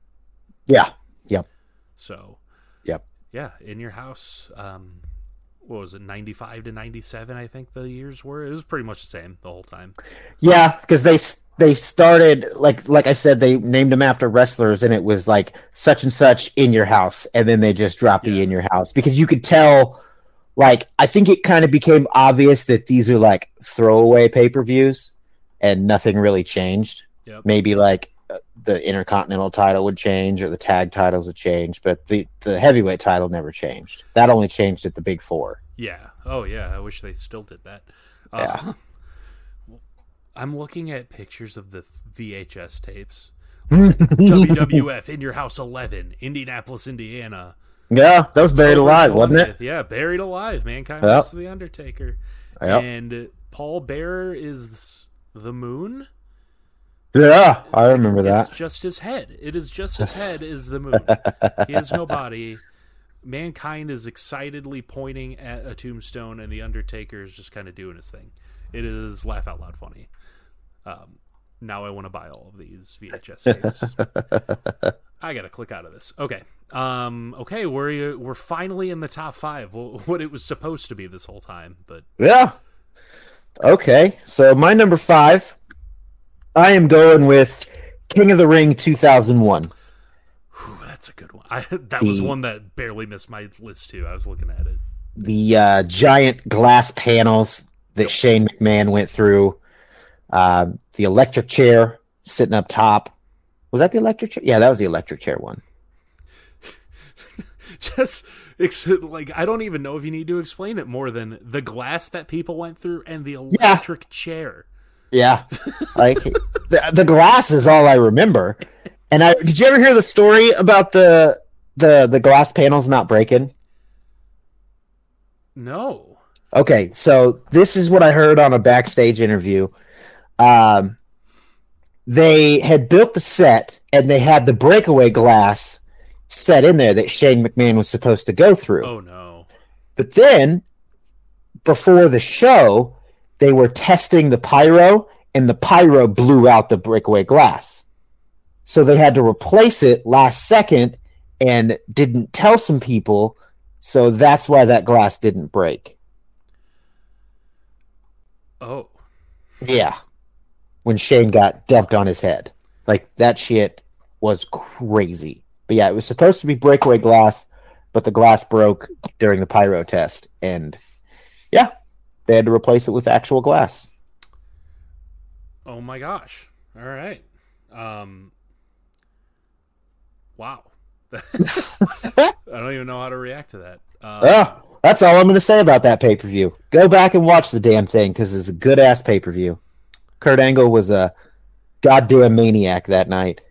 S2: Yeah. Yep.
S1: So,
S2: Yep.
S1: yeah, in your house. Um, what was it, ninety five to ninety seven? I think the years were. It was pretty much the same the whole time.
S2: Yeah, because they they started like like I said, they named them after wrestlers, and it was like such and such in your house, and then they just dropped the in your house because you could tell. Like I think it kind of became obvious that these are like throwaway pay per views, and nothing really changed.
S1: Yep.
S2: Maybe like the intercontinental title would change or the tag titles would change, but the the heavyweight title never changed. That only changed at the big four.
S1: Yeah. Oh, yeah. I wish they still did that.
S2: Yeah.
S1: Uh, I'm looking at pictures of the VHS tapes. WWF in your house 11, Indianapolis, Indiana.
S2: Yeah, that was buried alive, wasn't it?
S1: Yeah, buried alive. Mankind
S2: Yep.
S1: versus the Undertaker.
S2: Yep.
S1: And Paul Bearer is the moon.
S2: Yeah, I remember that.
S1: It's just his head. It is just his head is the moon. he has no body. Mankind is excitedly pointing at a tombstone, and the Undertaker is just kind of doing his thing. It is laugh out loud funny. Um, now I want to buy all of these VHS tapes. I gotta click out of this. Okay. Um, okay, we're we're finally in the top five. What it was supposed to be this whole time, but
S2: Yeah. Okay, so my number five, I am going with King of the Ring 2001.
S1: whew, that's a good one. I, that was one that barely missed my list too. I was looking at it.
S2: The uh, giant glass panels that Shane McMahon went through, uh, the electric chair sitting up top. Was that the electric chair? Yeah, that was the electric chair one.
S1: just ex- like I don't even know if you need to explain it more than the glass that people went through and the electric chair.
S2: Yeah, like the the glass is all I remember. And I did you ever hear the story about the the the glass panels not breaking?
S1: No.
S2: Okay, so this is what I heard on a backstage interview. Um, they had built the set and they had the breakaway glass set in there that Shane McMahon was supposed to go through.
S1: Oh no.
S2: But then, before the show, they were testing the pyro, and the pyro blew out the breakaway glass. So they had to replace it last second and didn't tell some people. So that's why that glass didn't break.
S1: Oh.
S2: Yeah. When Shane got dumped on his head. Like that shit was crazy. But yeah, it was supposed to be breakaway glass, but the glass broke during the pyro test. And yeah, they had to replace it with actual glass.
S1: Oh my gosh. All right. Um Wow. I don't even know how to react to that. Um,
S2: Oh, that's all I'm going to say about that pay per view. Go back and watch the damn thing because it's a good ass pay per view. Kurt Angle was a goddamn maniac that night.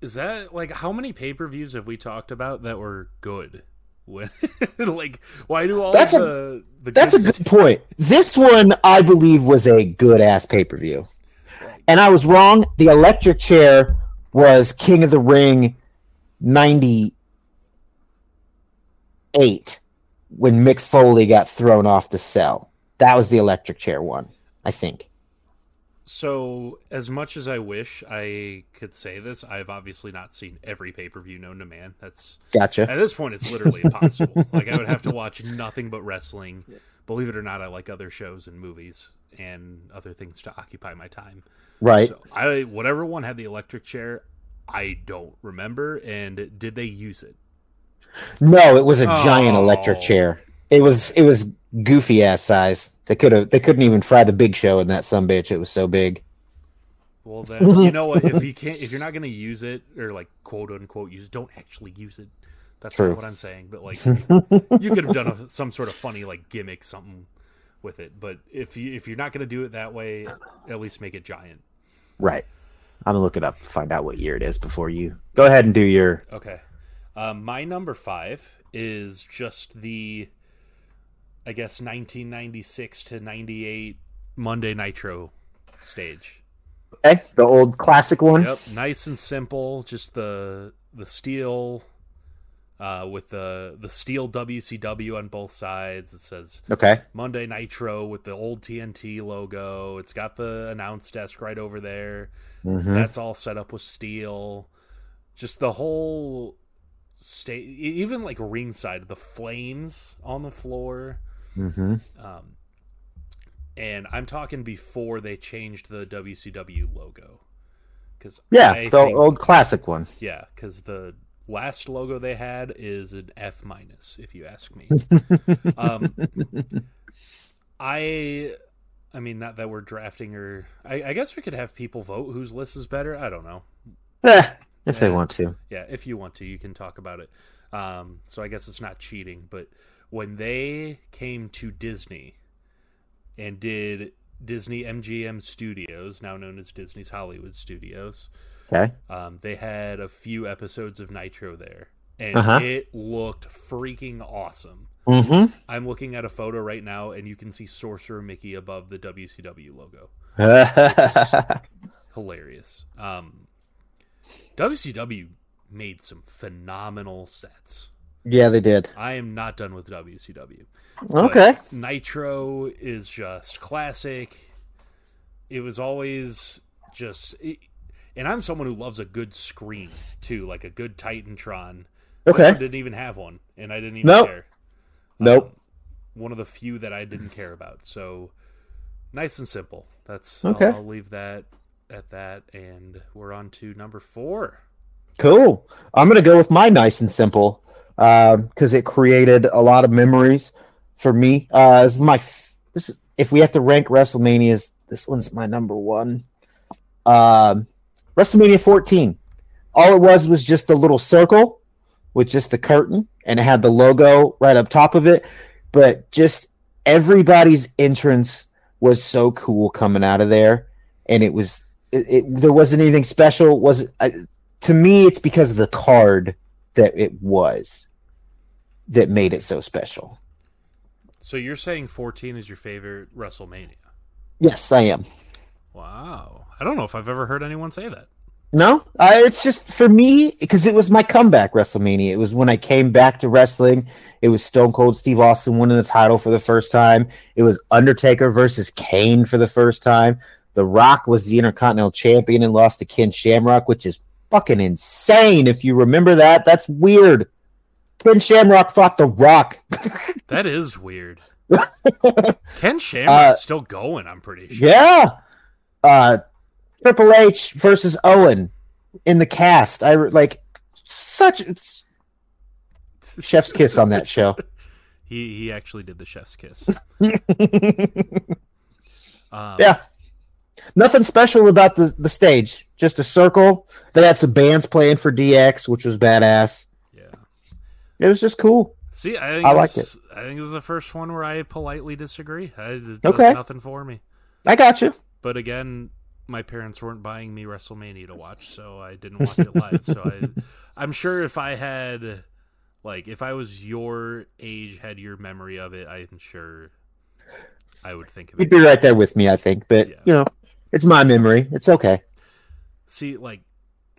S1: Is that like how many pay-per-views have we talked about that were good? When, like why do all
S2: That's a-
S1: the the
S2: That's a
S1: good
S2: point. This one, I believe, was a good ass pay per view. And I was wrong. The electric chair was King of the Ring 98. when Mick Foley got thrown off the cell. That was the electric chair one, I think.
S1: So, as much as I wish I could say this, I've obviously not seen every pay per view known to man. That's
S2: Gotcha.
S1: at this point, it's literally impossible. like I would have to watch nothing but wrestling. Believe it or not, I like other shows and movies and other things to occupy my time.
S2: Right.
S1: So I whatever one had the electric chair, I don't remember. And did they use it?
S2: No, it was a giant oh. electric
S1: Oh.
S2: chair. It was it was goofy ass size. They could have they couldn't even fry the big show in that some bitch. It was so big.
S1: Well, then you know what? If you can't, if you're not going to use it or like quote unquote use, it, don't actually use it. That's
S2: True.
S1: not what I'm saying. But like, you could have done a, some sort of funny like gimmick something with it. But if you if you're not going to do it that way, at least make it giant.
S2: Right. I'm gonna look it up, find out what year it is before you go ahead and do your
S1: Okay. Um, my number five is just the, I guess, 1996 to 98 Monday Nitro stage.
S2: okay, the old classic one.
S1: Yep, nice and simple. Just the the steel, uh, with the the steel WCW on both sides. It says
S2: Okay.
S1: Monday Nitro with the old TNT logo. It's got the announce desk right over there.
S2: hmm
S1: That's all set up with steel. Just the whole state, even like ringside, the flames on the floor.
S2: Hmm
S1: Um, and I'm talking before they changed the WCW logo. Because
S2: Yeah,
S1: I
S2: the
S1: think-
S2: old classic one.
S1: yeah, because the last logo they had is an F minus, if you ask me. um, I, I mean, not that we're drafting or I, I guess we could have people vote whose list is better. I don't know.
S2: Eh, if they want to.
S1: Yeah, if you want to, you can talk about it. Um, so I guess it's not cheating, but when they came to Disney and did Disney MGM Studios, now known as Disney's Hollywood Studios,
S2: Okay.
S1: um, they had a few episodes of Nitro there, and
S2: Uh-huh.
S1: it looked freaking awesome.
S2: hmm
S1: I'm looking at a photo right now, and you can see Sorcerer Mickey above the WCW logo. Hilarious. Um, WCW made some phenomenal sets.
S2: Yeah, they did.
S1: I am not done with WCW. But
S2: Okay.
S1: Nitro is just classic. It was always just. It, and I'm someone who loves a good screen, too, like a good Titantron.
S2: Okay.
S1: one didn't even have one, and I didn't even
S2: Nope.
S1: care.
S2: Nope.
S1: Um, one of the few that I didn't care about. So nice and simple. That's
S2: Okay.
S1: I'll, I'll leave that at that, and we're on to number four.
S2: Cool. I'm gonna go with my nice and simple because it created a lot of memories for me. Uh, this is my this is if we have to rank WrestleManias, this one's my number one. Um, WrestleMania 14. All it was was just a little circle with just the curtain, and it had the logo right up top of it. But just everybody's entrance was so cool coming out of there, and it was it, it there wasn't anything special. Was to me, it's because of the card that it was that made it so special.
S1: So you're saying 14 is your favorite WrestleMania?
S2: Yes, I am.
S1: Wow. I don't know if I've ever heard anyone say that.
S2: No, I, it's just for me because it was my comeback WrestleMania. It was when I came back to wrestling. It was Stone Cold Steve Austin winning the title for the first time. It was Undertaker versus Kane for the first time. The Rock was the Intercontinental Champion and lost to Ken Shamrock, which is fucking insane. If you remember that, that's weird. Ken Shamrock fought The Rock.
S1: That is weird. Ken Shamrock's still going, I'm pretty sure.
S2: Yeah. Uh Triple H versus Owen in the cast. I like such chef's kiss on that show.
S1: He he actually did the chef's kiss. Um,
S2: Yeah. Nothing special about the the stage. Just a circle. They had some bands playing for DX, which was badass.
S1: Yeah.
S2: It was just cool.
S1: See, I think
S2: I liked
S1: this- I think this is the first one where I politely disagree. I,
S2: Okay.
S1: nothing for me.
S2: I got you.
S1: But again, my parents weren't buying me WrestleMania to watch, so I didn't watch it live. so I, I'm sure if I had, like, if I was your age, had your memory of it, I'm sure I would think of
S2: You'd
S1: it.
S2: be right there with me, I think. But
S1: Yeah.
S2: you know, it's my memory. It's okay.
S1: See, like,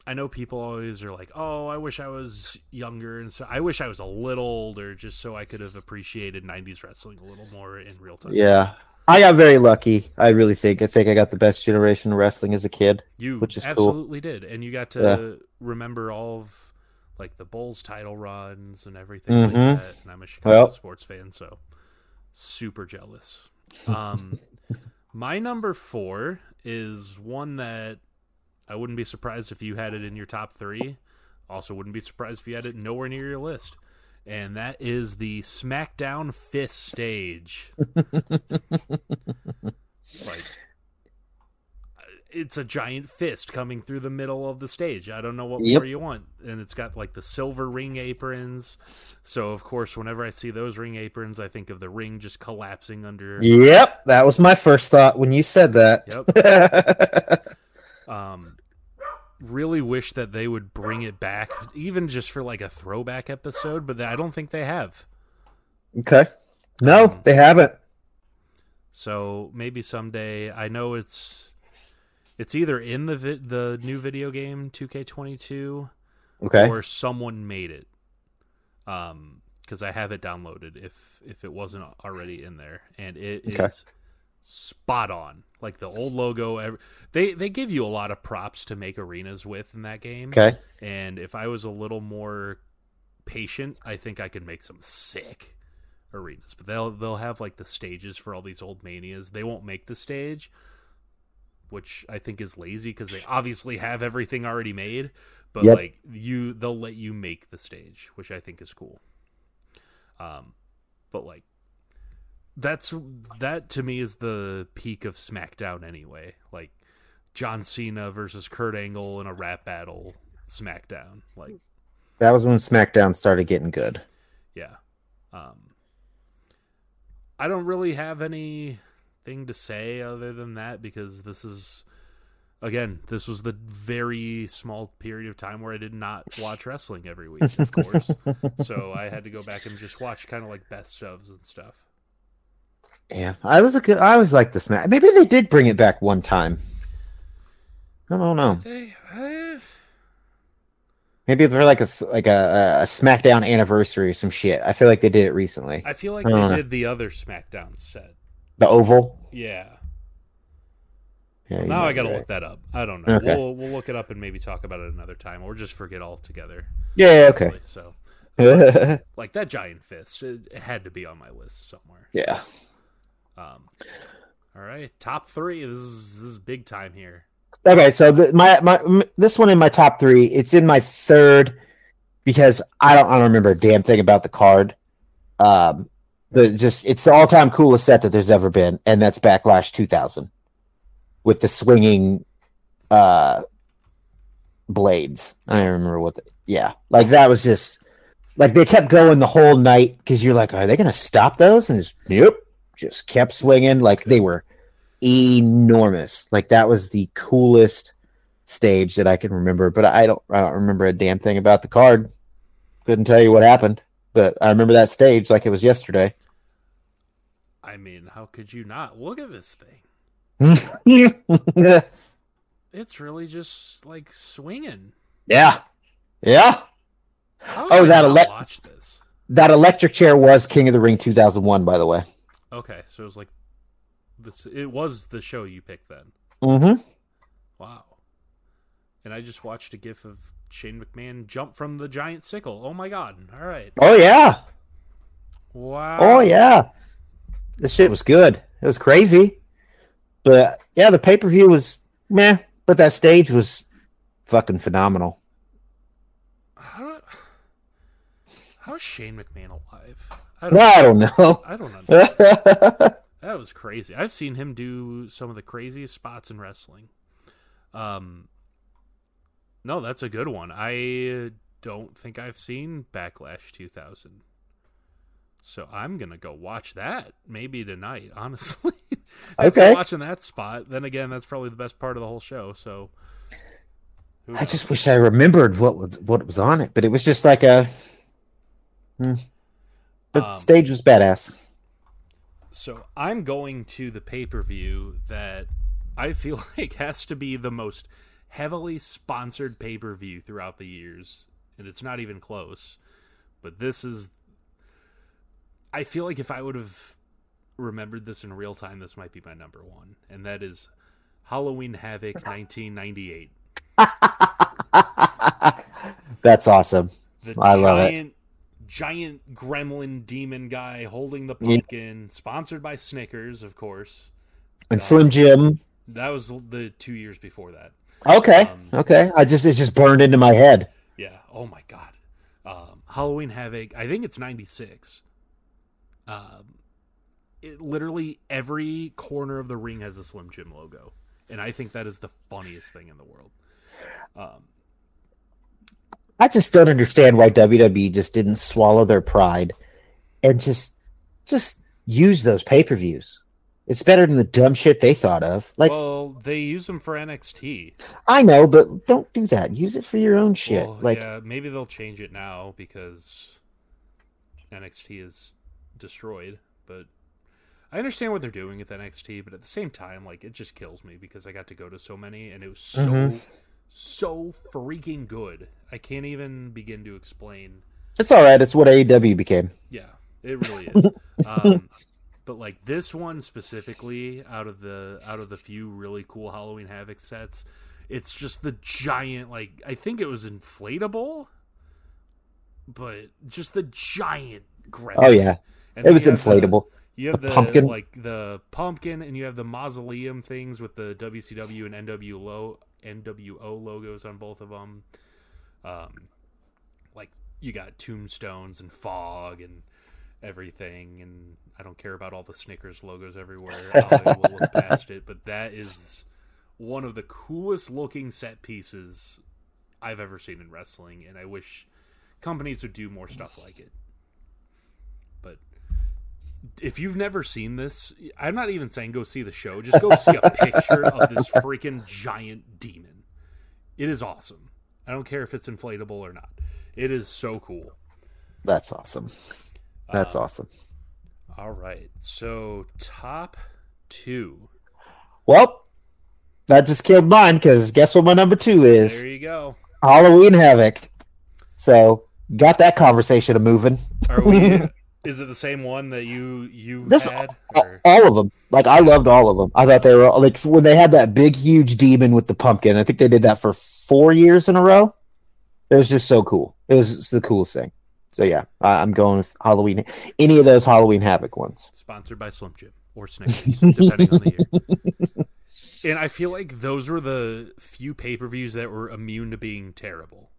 S1: I know people always are like, "Oh, I wish I was younger," and so I wish I was a little older, just so I could have appreciated '90s wrestling a little more in real time.
S2: Yeah. I got very lucky. I really think. I think I got the best generation of wrestling as a kid.
S1: You
S2: which is cool.
S1: absolutely did, and you got to remember all of like the Bulls title runs and everything like
S2: Mhm.
S1: that. And I'm a Chicago
S2: Well.
S1: sports fan, so super jealous. Um, my number four is one that I wouldn't be surprised if you had it in your top three. Also, wouldn't be surprised if you had it nowhere near your list. And that is the SmackDown fifth stage. like, it's a giant fist coming through the middle of the stage. I don't know what
S2: Yep.
S1: more you want. And it's got like the silver ring aprons. So, of course, whenever I see those ring aprons, I think of the ring just collapsing under.
S2: Yep, that was my first thought when you said that.
S1: Yep. Um, really wish that they would bring it back, even just for like a throwback episode, but I don't think they have.
S2: okay. No,
S1: Um,
S2: they haven't.
S1: So maybe someday. I know it's it's either in the vi- the new video game 2K22
S2: Okay.
S1: or someone made it. Um, because I have it downloaded. If if it wasn't already in there, and it is
S2: Okay.
S1: spot on. Like the old logo. Every, they they give you a lot of props to make arenas with in that game.
S2: Okay.
S1: And if I was a little more patient, I think I could make some sick arenas. But they'll they'll have like the stages for all these old manias. They won't make the stage, which I think is lazy because they obviously have everything already made. But
S2: Yep.
S1: like you, they'll let you make the stage, which I think is cool. Um, but like that's that to me is the peak of SmackDown anyway. Like John Cena versus Kurt Angle in a rap battle SmackDown. Like
S2: That was when SmackDown started getting good.
S1: yeah. Um I don't really have anything to say other than that because this is again, this was the very small period of time where I did not watch wrestling every week, of course. so I had to go back and just watch kind of like best shoves and stuff.
S2: Yeah, I was a good. I always liked the Smack. Maybe they did bring it back one time. I don't know.
S1: They, I,
S2: Maybe for like a like a, a SmackDown anniversary or some shit. I feel like they did it recently.
S1: I feel like
S2: I
S1: they
S2: know.
S1: did the other SmackDown set.
S2: The Oval.
S1: Yeah.
S2: Yeah,
S1: Now I got to
S2: right.
S1: look that up. I don't know.
S2: Okay.
S1: We'll we'll look it up and maybe talk about it another time, or just forget altogether.
S2: Yeah. yeah, Okay.
S1: So,
S2: yeah.
S1: like that giant fist, it, it had to be on my list somewhere. Yeah. Um, all right, top three. This is this is big time here.
S2: Okay. So the, my my this one in my top three. It's in my third because I don't I don't remember a damn thing about the card. Um, but just it's the all time coolest set that there's ever been, and that's Backlash 2000 with the swinging uh blades. I don't remember what the yeah, like that was just like they kept going the whole night because you're like, are they gonna stop those? And it's nope, just kept swinging like they were enormous. Like that was the coolest stage that I can remember. But I don't I don't remember a damn thing about the card. Couldn't tell you what happened, but I remember that stage like it was yesterday.
S1: I mean, how could you not look at this thing? It's really just like swinging.
S2: yeah.
S1: How
S2: Oh, that elec-
S1: watch this.
S2: That electric chair was King of the Ring 2001, by the way.
S1: Okay, so it was like this. It was the show you picked then.
S2: Mm-hmm.
S1: Wow. And I just watched a gif of Shane McMahon jump from the giant sickle. Oh my god. All right.
S2: Oh yeah.
S1: Wow.
S2: Oh yeah. This shit was good. It was crazy. But yeah, the pay per view was meh. But that stage was fucking phenomenal.
S1: How, how is Shane McMahon alive? I
S2: Well, I don't know.
S1: I don't know. That was crazy. I've seen him do some of the craziest spots in wrestling. Um, no, that's a good one. I don't think I've seen Backlash 2000. So I'm gonna go watch that maybe tonight. Honestly,
S2: Okay.
S1: watching that spot, then again, that's probably the best part of the whole show. So,
S2: I just wish I remembered what was what was on it, but it was just like a. Hmm. The
S1: Um,
S2: stage was badass.
S1: So I'm going to the pay per view that I feel like has to be the most heavily sponsored pay per view throughout the years, and it's not even close. But this is. I feel like if I would have remembered this in real time, this might be my number one, and that is Halloween Havoc 1998.
S2: That's awesome.
S1: The
S2: I love it.
S1: giant, giant gremlin demon guy holding the pumpkin, sponsored by Snickers, of course.
S2: And Slim Jim.
S1: That was the two years before that.
S2: Okay.
S1: Um,
S2: okay. I just it just burned into my head.
S1: Yeah. Oh my god. Um, Halloween Havoc. I think it's ninety six. Um, it literally every corner of the ring has a Slim Jim logo, and I think that is the funniest thing in the world. Um,
S2: I just don't understand why WWE just didn't swallow their pride and just just use those pay per views. It's better than the dumb shit they thought of. Like
S1: well, they use them for NXT.
S2: I know, but don't do that. Use it for your own shit.
S1: Well,
S2: like
S1: yeah, maybe they'll change it now because NXT is destroyed. But I understand what they're doing with NXT, but at the same time, like it just kills me because I got to go to so many and it was so
S2: Mhm.
S1: so freaking good. I can't even begin to explain.
S2: it's all right. It's what AEW became.
S1: Yeah, it really is. um, but like this one specifically, out of the out of the few really cool Halloween Havoc sets, it's just the giant. Like I think it was inflatable, but just the giant. Gremlin.
S2: Oh yeah,
S1: And
S2: it was
S1: have the-
S2: inflatable.
S1: you have
S2: The
S1: the,
S2: pumpkin.
S1: like the pumpkin, and you have the mausoleum things with the WCW and NWO NWO logos on both of them. Um, like you got tombstones and fog and everything, and I don't care about all the Snickers logos everywhere. I will look past it, but that is one of the coolest looking set pieces I've ever seen in wrestling, and I wish companies would do more stuff like it. But if you've never seen this, I'm not even saying go see the show. Just go see a picture of this freaking giant demon. It is awesome. I don't care if it's inflatable or not. It is so cool.
S2: That's awesome. That's
S1: Uh,
S2: awesome.
S1: All right. So top two.
S2: Well, that just killed mine because guess what my number two is?
S1: There you go.
S2: Halloween Havoc. So got that conversation a moving.
S1: Are we? is it the same one that you you
S2: There's
S1: had? Or?
S2: All of them. Like I loved all of them. I thought they were like when they had that big huge demon with the pumpkin. I think they did that for four years in a row. It was just so cool. It was the coolest thing. So yeah, I, I'm going with Halloween. Any of those Halloween Havoc ones.
S1: Sponsored by Slim Jim or Snickers, depending on the year. And I feel like those were the few pay per views that were immune to being terrible.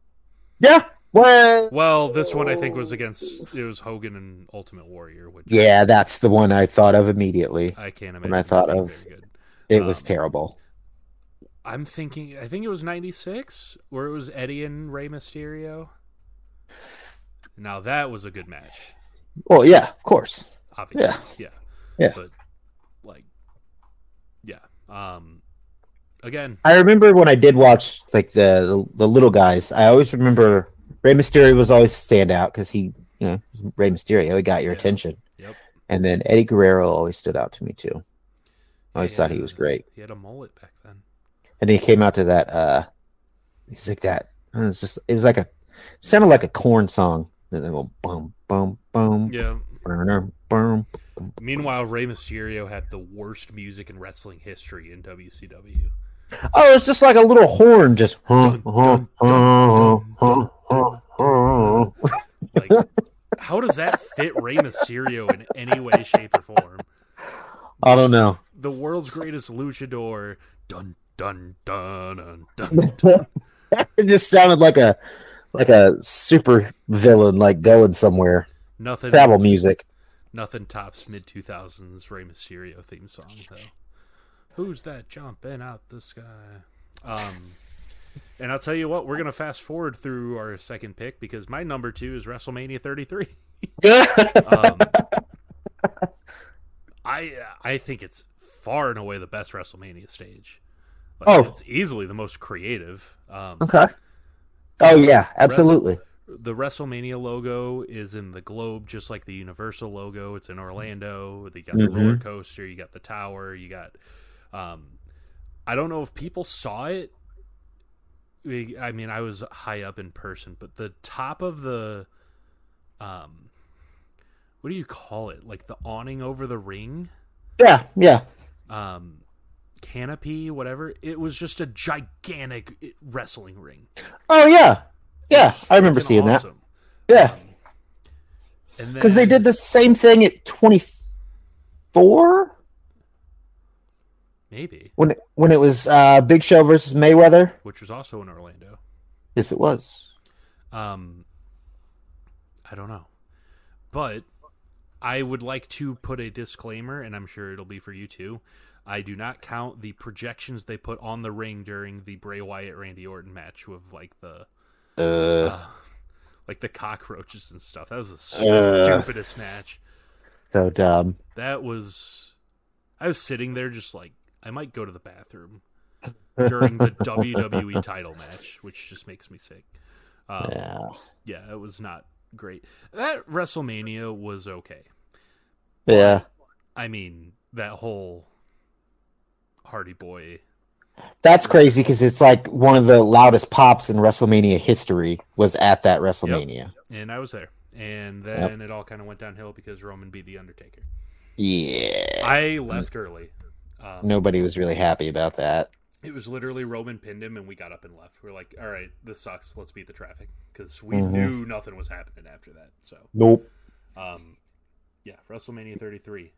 S2: Yeah. Well.
S1: Well, this one I think was against it was Hogan and Ultimate Warrior, which
S2: Yeah, that's the one I thought of immediately.
S1: I can't imagine.
S2: I thought of-. It was
S1: Um,
S2: terrible.
S1: I'm thinking. I think it was '96 where it was Eddie and Rey Mysterio. Now that was a good match.
S2: Well, yeah, of course.
S1: Obviously, yeah,
S2: Yeah.
S1: But like, yeah. Um, again,
S2: I remember when I did watch like the the, the little guys. I always remember Rey Mysterio was always stand out because he, you know, Rey Mysterio. He got your
S1: Yeah.
S2: attention.
S1: Yep.
S2: And then Eddie Guerrero always stood out to me too. I always
S1: he
S2: thought he was
S1: a-
S2: great.
S1: He had a mullet back then.
S2: And he came out to that. uh He's like that. It was just. It was like a sounded like a Korn song. Then go boom, boom, boom,
S1: Yeah.
S2: boom, boom.
S1: Meanwhile, Rey Mysterio had the worst music in wrestling history in WCW.
S2: Oh, it's just like a little horn, just.
S1: Dun, dun, dun, dun, dun, dun. Like, how does that fit Rey Mysterio in any way, shape, or form?
S2: I don't know.
S1: The world's greatest luchador. Dun dun dun dun dun. dun.
S2: It just sounded like a like a super villain, like going somewhere.
S1: Nothing.
S2: Travel music.
S1: Nothing tops mid two thousands Rey Mysterio theme song though. Who's that jumping out the sky? Um, and I'll tell you what, we're gonna fast forward through our second pick because my number two is WrestleMania 33. Um, I I think it's far and away the best WrestleMania stage. Like,
S2: Oh.
S1: it's easily the most creative. Um,
S2: okay. Oh yeah, absolutely.
S1: the WrestleMania logo is in the globe, just like the Universal logo. It's in Orlando. You got the
S2: Mhm.
S1: roller coaster. You got the tower. You got. Um, I don't know if people saw it I mean, I was high up in person, but the top of the, um, what do you call it? Like the awning over the ring,
S2: Yeah, yeah.
S1: um, canopy, whatever. It was just a gigantic wrestling ring.
S2: Oh yeah, yeah. I remember seeing that. Yeah,
S1: And
S2: because they did the same thing at twenty four
S1: maybe,
S2: when it, when it was uh, Big Show versus Mayweather.
S1: which was also in Orlando.
S2: Yes, it was.
S1: Um, I don't know, but I would like to put a disclaimer, and I'm sure it'll be for you too. I do not count the projections they put on the ring during the Bray Wyatt Randy Orton match with like the
S2: Uh,
S1: uh, like the cockroaches and stuff. That was the
S2: Uh.
S1: stupidest match.
S2: so dumb.
S1: That was. I was sitting there just like I might go to the bathroom during the WWE title match, which just makes me sick. Um,
S2: Yeah.
S1: yeah, it was not great. That WrestleMania was okay.
S2: Yeah.
S1: I mean, that whole Hardy Boy.
S2: That's crazy because it's like one of the loudest pops in WrestleMania history was at that WrestleMania.
S1: And I was there. And then it all kind of went downhill because Roman beat The Undertaker.
S2: Yeah.
S1: I left early. Um,
S2: Nobody was really happy about that.
S1: It was literally Roman pinned him, and we got up and left. We are like, all right, this sucks. Let's beat the traffic. Because we
S2: Mhm.
S1: knew nothing was happening after that. So,
S2: Nope.
S1: um, yeah, WrestleMania 33.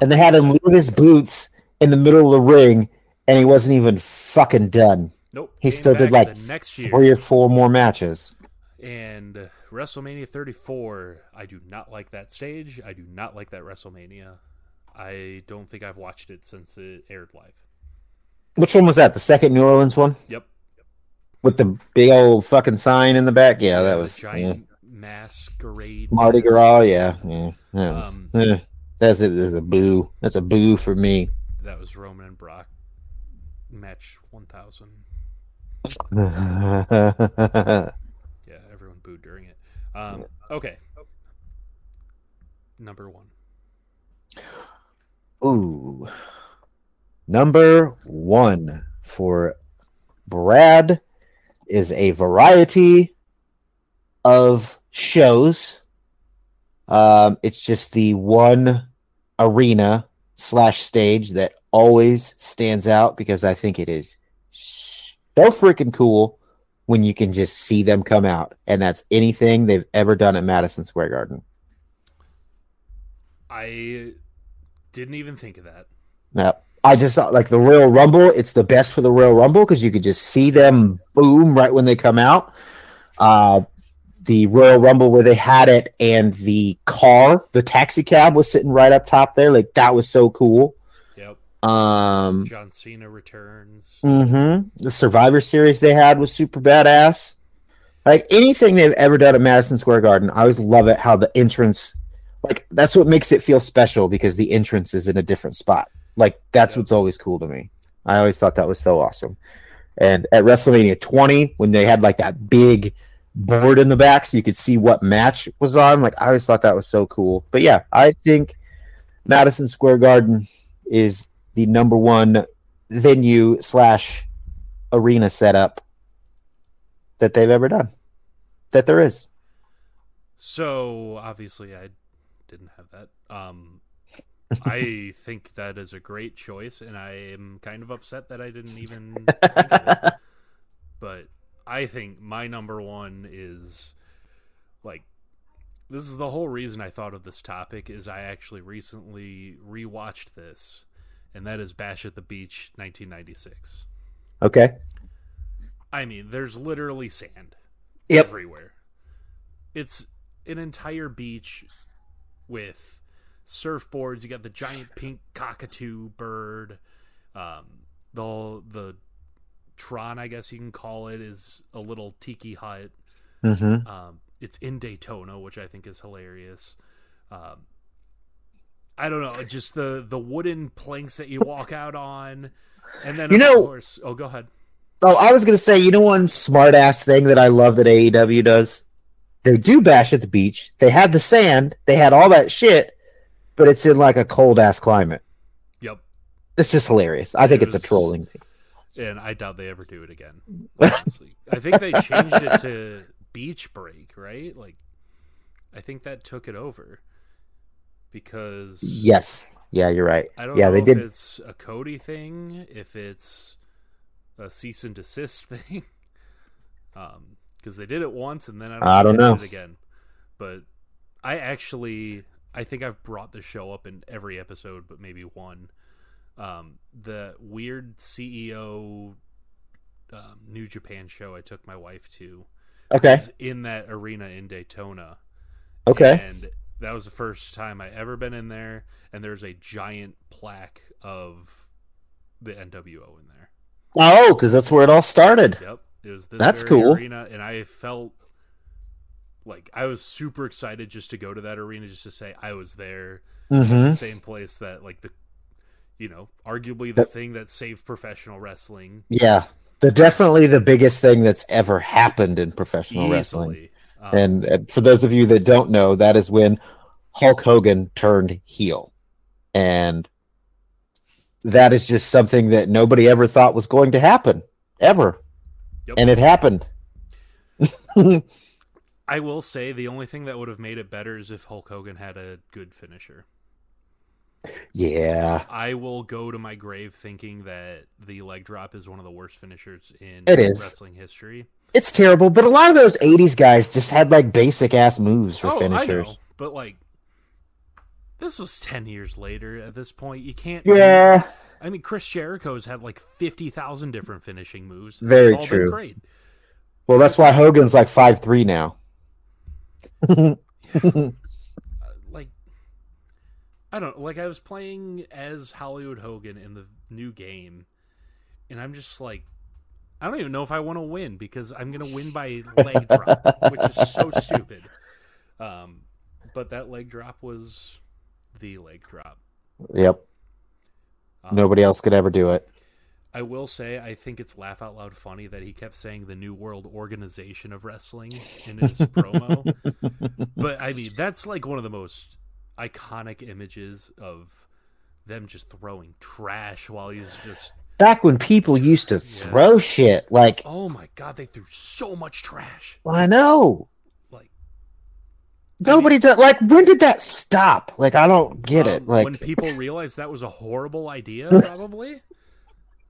S2: And they had him leave his boots in the middle of the ring, and he wasn't even fucking done.
S1: Nope.
S2: He still did like three or four more matches.
S1: And WrestleMania 34, I do not like that stage. I do not like that WrestleMania. I don't think I've watched it since it aired live.
S2: Which one was that? The second New Orleans one
S1: Yep.
S2: with the big old fucking sign in the back. Yeah, that
S1: The
S2: was yeah.
S1: giant masquerade.
S2: Mardi Gras. Yeah, yeah. That was,
S1: Um,
S2: eh, that's it. That's a boo. That's a boo for me.
S1: That was Roman and Brock match 1000.
S2: yeah.
S1: Yeah, everyone booed during it. Um, okay. Number one.
S2: Ooh. Number one for Brad is a variety of shows. Um, it's just the one arena slash stage that always stands out because I think it is so freaking cool when you can just see them come out. And that's anything they've ever done at Madison Square Garden.
S1: I didn't even think of that.
S2: No, I just thought like the Royal Rumble. It's the best for the Royal Rumble because you could just see them boom right when they come out. Uh, the Royal Rumble where they had it and the car, the taxi cab was sitting right up top there. Like that was so cool.
S1: Yep.
S2: Um,
S1: John Cena returns.
S2: Mm mhm. The Survivor Series they had was super badass. Like anything they've ever done at Madison Square Garden, I always love it how the entrance, like that's what makes it feel special because the entrance is in a different spot. Like that's
S1: Yep.
S2: what's always cool to me. I always thought that was so awesome. And at WrestleMania 20, when they had like that big board in the back so you could see what match was on, like I always thought that was so cool. But yeah, I think Madison Square Garden is the number one venue slash arena setup that they've ever done. That there is.
S1: So obviously, I didn't have that. Um, I think that is a great choice, and I am kind of upset that I didn't even think of it. But I think my number one is like this is the whole reason I thought of this topic is I actually recently rewatched this, and that is Bash at the Beach, 1996.
S2: Okay.
S1: I mean, there's literally sand
S2: Yep.
S1: everywhere. It's an entire beach with surfboards. You got the giant pink cockatoo bird. Um, the the Tron, I guess you can call it, is a little tiki hut.
S2: Mm-hmm.
S1: Um, it's in Daytona, which I think is hilarious. Um, I don't know, just the the wooden planks that you walk out on, and then
S2: You
S1: of
S2: know-
S1: course, oh, go ahead.
S2: Oh, I was gonna say, you know, one smart ass thing that I love that AEW does. They do bash at the beach. They had the sand. They had all that shit, but it's in like a cold ass climate.
S1: Yep.
S2: It's just hilarious. I think
S1: It
S2: it's a trolling thing.
S1: And I doubt they ever do it again. Honestly, I think they changed it to Beach Break, right? Like, I think that took it over because
S2: Yes. Yeah, you're right.
S1: I don't
S2: Yeah,
S1: know
S2: they
S1: if
S2: did.
S1: it's a Cody thing, if it's a cease and desist thing, um, because they did it once and then I don't,
S2: I don't know.
S1: it again. But I actually, I think I've brought the show up in every episode, but maybe one. Um, the weird CEO um, New Japan show I took my wife to
S2: Okay.
S1: was in that arena in Daytona.
S2: Okay.
S1: And that was the first time I ever been in there, and there's a giant plaque of the NWO in there.
S2: Oh, because that's where it all started.
S1: Yep, it was
S2: That's cool.
S1: arena, and I felt like I was super excited just to go to that arena, just to say I was there,
S2: Mm-hmm.
S1: the same place that like the, you know, arguably the thing that saved professional wrestling.
S2: Yeah. They're definitely the biggest thing that's ever happened in professional wrestling.
S1: Um,
S2: And, and for those of you that don't know, that is when Hulk Hogan turned heel. And that is just something that nobody ever thought was going to happen, ever.
S1: Yep.
S2: And it happened.
S1: I will say the only thing that would have made it better is if Hulk Hogan had a good finisher.
S2: Yeah.
S1: I will go to my grave thinking that the leg drop is one of the worst finishers in
S2: It is.
S1: wrestling history.
S2: It's terrible, but a lot of those 80s guys just had like basic ass moves for
S1: oh, I
S2: finishers.
S1: know, but like this was ten years later. At this point, you can't.
S2: Yeah.
S1: I mean, Chris Jericho's had like fifty thousand different finishing moves.
S2: Very true.
S1: great.
S2: Well, that's why Hogan's like five three now.
S1: I don't like I was playing as Hollywood Hogan in the new game and I'm just like I don't even know if I want to win because I'm going to win by leg drop, which is so stupid. Um but that leg drop was the leg drop.
S2: Yep.
S1: Um,
S2: Nobody else could ever do it.
S1: I will say I think it's laugh out loud funny that he kept saying the New World Organization of Wrestling in his promo. But I mean, that's like one of the most iconic images of them just throwing trash while he's just
S2: Back when people used to throw shit, like
S1: oh my god, they threw so much trash.
S2: I know
S1: Like
S2: nobody did. Like when did that stop? Like I don't get it.
S1: um,
S2: Like
S1: when people realized that was a horrible idea, probably.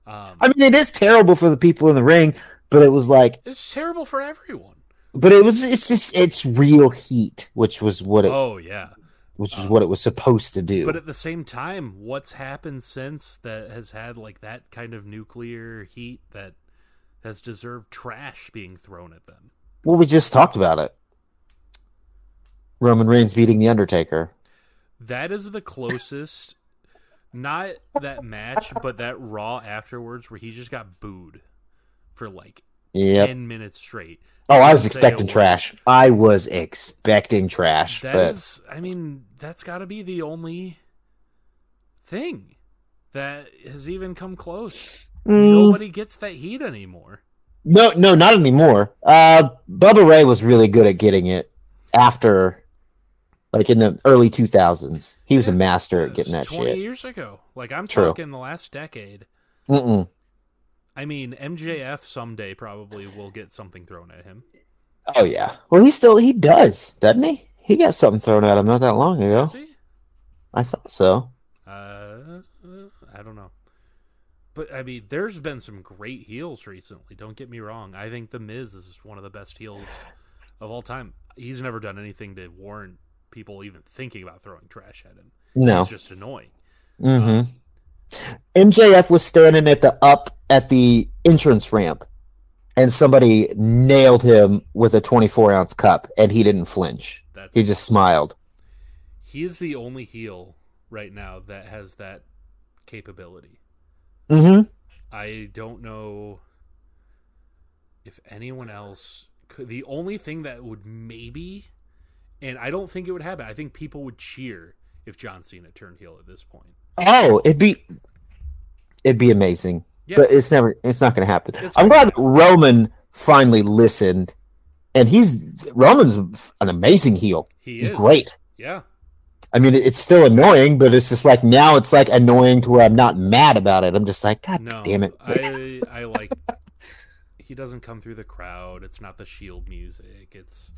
S1: Um,
S2: I mean, it is terrible for the people in the ring, but it was like,
S1: it's terrible for everyone.
S2: but it was. It's just it's real heat, which was what it,
S1: Oh yeah.
S2: Which is
S1: um,
S2: what it was supposed to do.
S1: But at the same time, what's happened since that has had like that kind of nuclear heat that has deserved trash being thrown at them?
S2: well, we just talked about it. Roman Reigns beating the Undertaker.
S1: That is the closest, not that match, but that Raw afterwards where he just got booed for like
S2: Yep.
S1: 10 minutes straight.
S2: Oh, I was
S1: Didn't say a
S2: expecting trash. I was expecting trash,
S1: That
S2: but
S1: is, I mean, that's got to be the only thing that has even come close.
S2: Mm,
S1: Nobody gets that heat anymore.
S2: no, no, not anymore. Uh, Bubba Ray was really good at getting it after, like in the early two thousands. He was a master at getting that
S1: 20
S2: shit.
S1: years ago. Like, I'm
S2: True.
S1: talking the last decade.
S2: Mm-mm.
S1: I mean, MJF someday probably will get something thrown at him.
S2: Oh yeah. Well, he still he does, doesn't he? He got something thrown at him not that long ago.
S1: He?
S2: I thought so.
S1: Uh, I don't know. But I mean, there's been some great heels recently. Don't get me wrong. I think The Miz is one of the best heels of all time. He's never done anything to warrant people even thinking about throwing trash at him.
S2: No.
S1: He's just annoying.
S2: Mm-hmm. MJF was standing at the up at the entrance ramp, and somebody nailed him with a 24 ounce cup, and he didn't flinch.
S1: That's
S2: He just smiled.
S1: he is the only heel right now that has that capability.
S2: Mm-hmm.
S1: I don't know if anyone else could. The only thing that would maybe, and I don't think it would happen. I think people would cheer if John Cena turned heel at this point.
S2: Oh, it'd be it'd be amazing, but it's never. It's not going to happen.
S1: It's
S2: I'm glad Roman finally listened, and he's Roman's an amazing heel.
S1: he
S2: He's
S1: is
S2: great.
S1: Yeah,
S2: I mean, it's still annoying, but it's just like now it's like annoying to where I'm not mad about it. I'm just like, God
S1: no,
S2: damn it.
S1: I I like he doesn't come through the crowd. It's not the Shield music. It's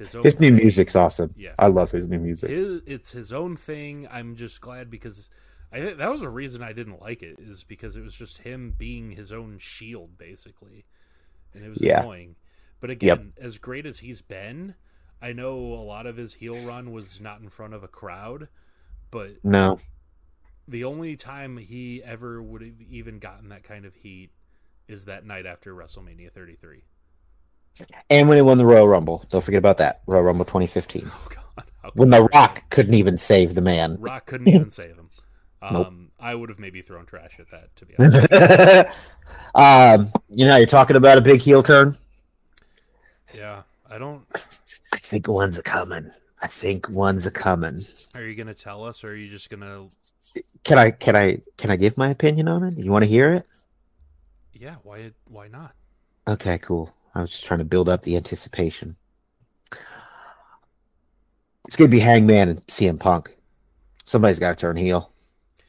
S1: his own.
S2: His new
S1: thing.
S2: music's awesome.
S1: Yeah.
S2: I love his new music.
S1: His, it's his own thing. I'm just glad because I that was a reason I didn't like it is because it was just him being his own shield basically, and it was
S2: Yeah.
S1: annoying. But again, as great as he's been, I know a lot of his heel run was not in front of a crowd, but
S2: No.
S1: the only time he ever would have even gotten that kind of heat is that night after WrestleMania 33.
S2: And when he won the Royal Rumble. Don't forget about that. Royal Rumble 2015.
S1: Oh God!
S2: When The Rock couldn't even save the man.
S1: Rock couldn't even save him. Um,
S2: Nope.
S1: I would have maybe thrown trash at that to be honest.
S2: um, you know, you're talking about a big heel turn.
S1: yeah, I don't.
S2: I think one's a coming. I think one's a coming.
S1: Are you gonna tell us, or are you just gonna?
S2: Can I can I can I give my opinion on it? You want to hear it?
S1: Yeah, why? Why not?
S2: Okay, cool. I was just trying to build up the anticipation. It's gonna be Hangman and CM Punk. Somebody's got to turn heel,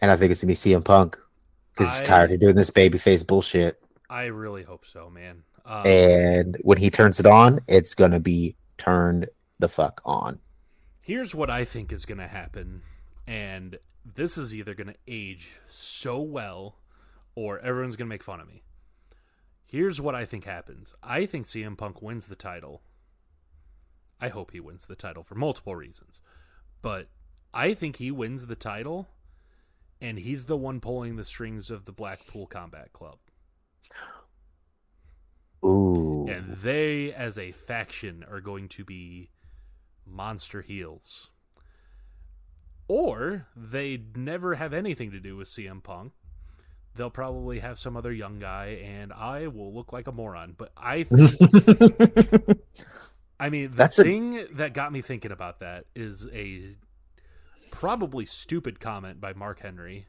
S2: and I think it's gonna be CM Punk because he's tired of doing this babyface bullshit.
S1: I really hope so, man. Um,
S2: And when he turns it on, it's gonna be turned the fuck on.
S1: here's what I think is gonna happen, and this is either gonna age so well, or everyone's gonna make fun of me. Here's what I think happens. I think CM Punk wins the title. I hope he wins the title for multiple reasons. But I think he wins the title and he's the one pulling the strings of the Blackpool Combat Club.
S2: Ooh,
S1: And they as a faction are going to be monster heels. Or they never have anything to do with CM Punk. They'll probably have some other young guy and I will look like a moron, but I think I mean, the
S2: That's a-
S1: thing that got me thinking about that is a probably stupid comment by Mark Henry.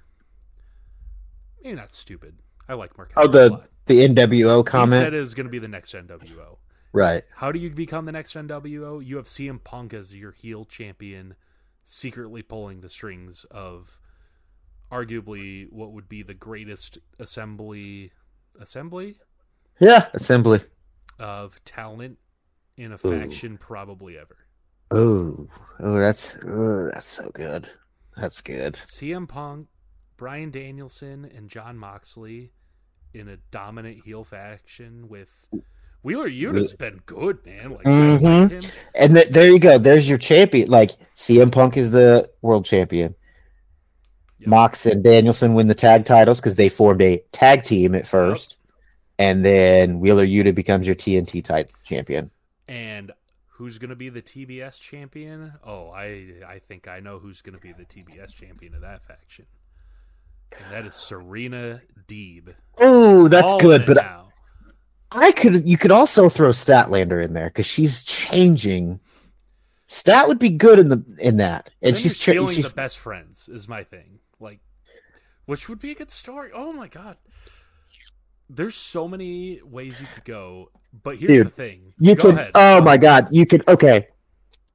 S1: Maybe not stupid. I like Mark oh, Henry.
S2: oh
S1: a
S2: the the NWO
S1: He
S2: comment,
S1: said it was going to be the next NWO.
S2: right?
S1: How do you become the next NWO? You have CM Punk as your heel champion, secretly pulling the strings of arguably what would be the greatest assembly assembly
S2: Yeah, assembly.
S1: of talent in a
S2: Ooh.
S1: faction probably ever.
S2: Oh, oh, that's oh, that's so good. That's good.
S1: CM Punk, Bryan Danielson, and Jon Moxley in a dominant heel faction with Wheeler Yuta's been good, man. Like,
S2: Mhm.
S1: him.
S2: And th- there you go. There's your champion. Like CM Punk is the world champion.
S1: Yep.
S2: Mox and Danielson win the tag titles because they formed a tag team at first, and then Wheeler Yuta becomes your TNT type champion.
S1: And who's going to be the TBS champion? Oh, I I think I know who's going to be the TBS champion of that faction. And that is Serena Deeb.
S2: Oh, that's good. But
S1: now.
S2: I could you could also throw Statlander in there because she's changing. Stat would be good in the in that, and she's
S1: you're
S2: cha- she's
S1: the best friends is my thing. Like, which would be a good story. Oh my god, there's so many ways you could go. But here's
S2: Dude,
S1: the thing.
S2: You
S1: Go
S2: could.
S1: ahead.
S2: Oh
S1: Go
S2: my
S1: ahead.
S2: god, you could. Okay,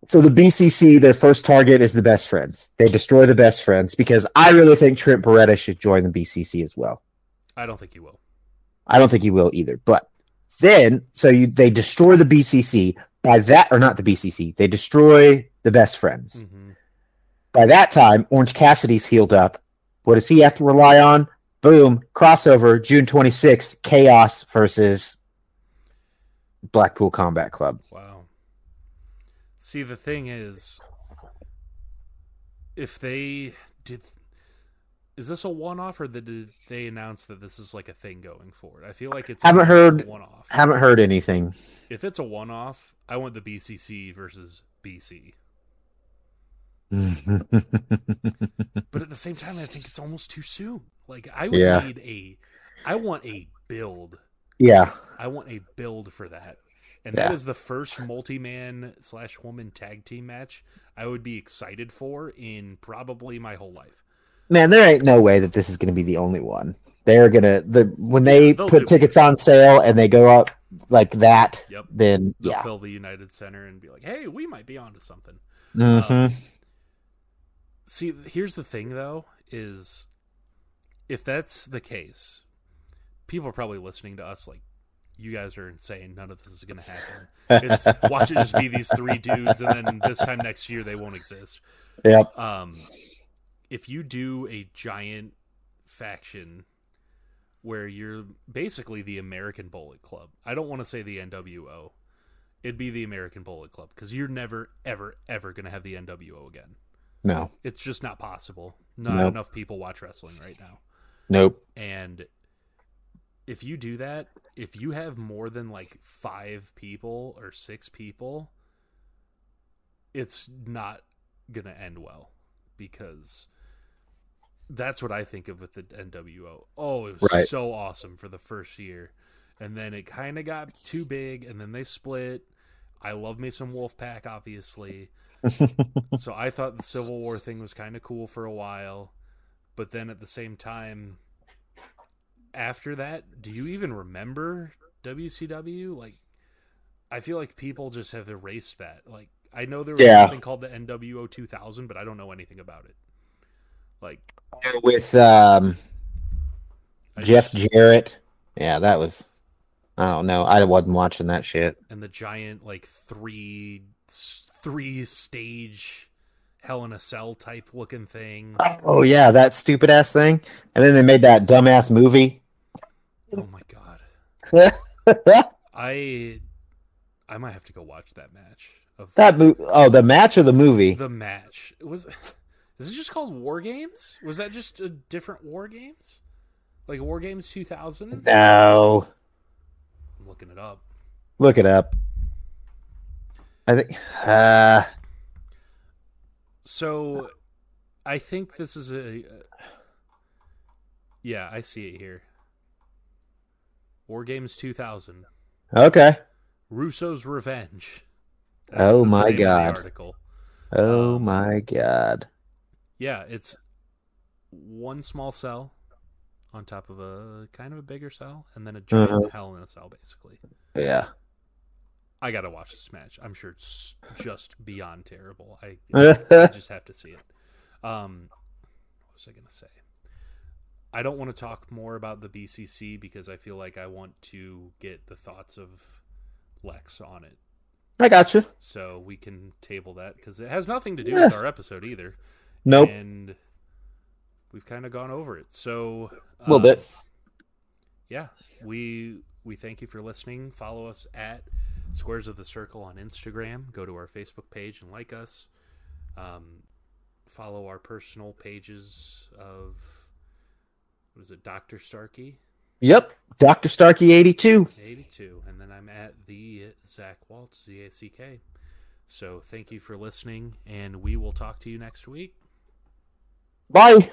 S2: so the BCC, their first target is the best friends. They destroy the best friends because I really think Trent Beretta should join the BCC as well.
S1: I don't think he will.
S2: I don't think he will either. But then, so you they destroy the BCC. By that, or not the BCC, they destroy the best friends.
S1: hmm
S2: By that time, Orange Cassidy's healed up. What does he have to rely on? Boom, crossover, June 26th, Chaos versus Blackpool Combat Club.
S1: Wow. See, the thing is, if they did, is this a one-off or did they announce that this is like a thing going forward? I feel like it's
S2: Haven't heard-
S1: one-off.
S2: Haven't heard anything.
S1: If it's a one-off, I want the BCC versus BC. But at the same time, I think it's almost too soon. Like I would
S2: Yeah.
S1: need a, I want a build. Yeah. I want a build for that, and that
S2: Yeah.
S1: is the first multi-man slash woman tag team match I would be excited for in probably my whole life.
S2: Man, there ain't no way that this is going to be the only one. They're gonna the when they
S1: Yeah,
S2: put tickets on sale and they go up like that.
S1: Yep.
S2: Then
S1: They'll
S2: yeah.
S1: fill the United Center and be like, "Hey, we might be onto something."
S2: hmm
S1: See, here's the thing though: is if that's the case, people are probably listening to us like, you guys are insane. None of this is going to happen. It's watch it just be these three dudes, and then this time next year they won't exist.
S2: Yep.
S1: Um, if you do a giant faction where you're basically the American Bullet Club, I don't want to say the NWO. It'd be the American Bullet Club because you're never, ever, ever going to have the NWO again.
S2: No.
S1: It's just not possible. Not
S2: Nope.
S1: enough people watch wrestling right now.
S2: Nope.
S1: And if you do that, if you have more than like five people or six people, it's not gonna end well because that's what I think of with the NWO. Oh, it was
S2: Right.
S1: so awesome for the first year. And then it kind of got too big, and then they split. I love me some Wolfpack, obviously. so I thought the Civil War thing was kind of cool for a while, but then at the same time, after that, do you even remember WCW? Like, I feel like people just have erased that. Like, I know there was
S2: Yeah.
S1: something called the NWO 2000, but I don't know anything about it. Like,
S2: With um, Jeff
S1: just-
S2: Jarrett. Yeah, that was. I don't know. I wasn't watching that shit.
S1: and the giant like three three stage Hell in a Cell type looking thing.
S2: Oh yeah, that stupid ass thing. And then they made that dumbass movie.
S1: Oh my god. I I might have to go watch that match of
S2: That mo- oh, the match or the movie?
S1: the match. It was is it just called War Games? Was that just a different War Games? Like War Games 2000?
S2: No,
S1: I'm looking it up.
S2: look it up. I think. Uh,
S1: So I think this is a Yeah, I see it here. War Games 2000.
S2: okay.
S1: Russo's Revenge.
S2: Oh my
S1: name of the
S2: God.
S1: article.
S2: Oh
S1: Um,
S2: my god.
S1: Yeah, it's one small cell on top of a kind of a bigger cell, and then a giant
S2: Uh-huh.
S1: hell in a cell, basically.
S2: Yeah.
S1: I gotta watch this match. I'm sure it's just beyond terrible. I, I just have to see it. Um, what was I gonna say? I don't want to talk more about the BCC because I feel like I want to get the thoughts of Lex on it,
S2: I got you.
S1: so we can table that because it has nothing to do
S2: Yeah.
S1: with our episode either.
S2: Nope.
S1: and we've kind of gone over it. So
S2: A little
S1: um,
S2: bit.
S1: yeah. We we thank you for listening. Follow us at Squares of the Circle on Instagram. Go to our Facebook page and like us. Um, follow our personal pages of what is it, Doctor Starkey
S2: Yep. Doctor Starkey eighty two.
S1: eighty two, and then I'm at the Zack Waltz Z A C K. So thank you for listening, and we will talk to you next week.
S2: Bye.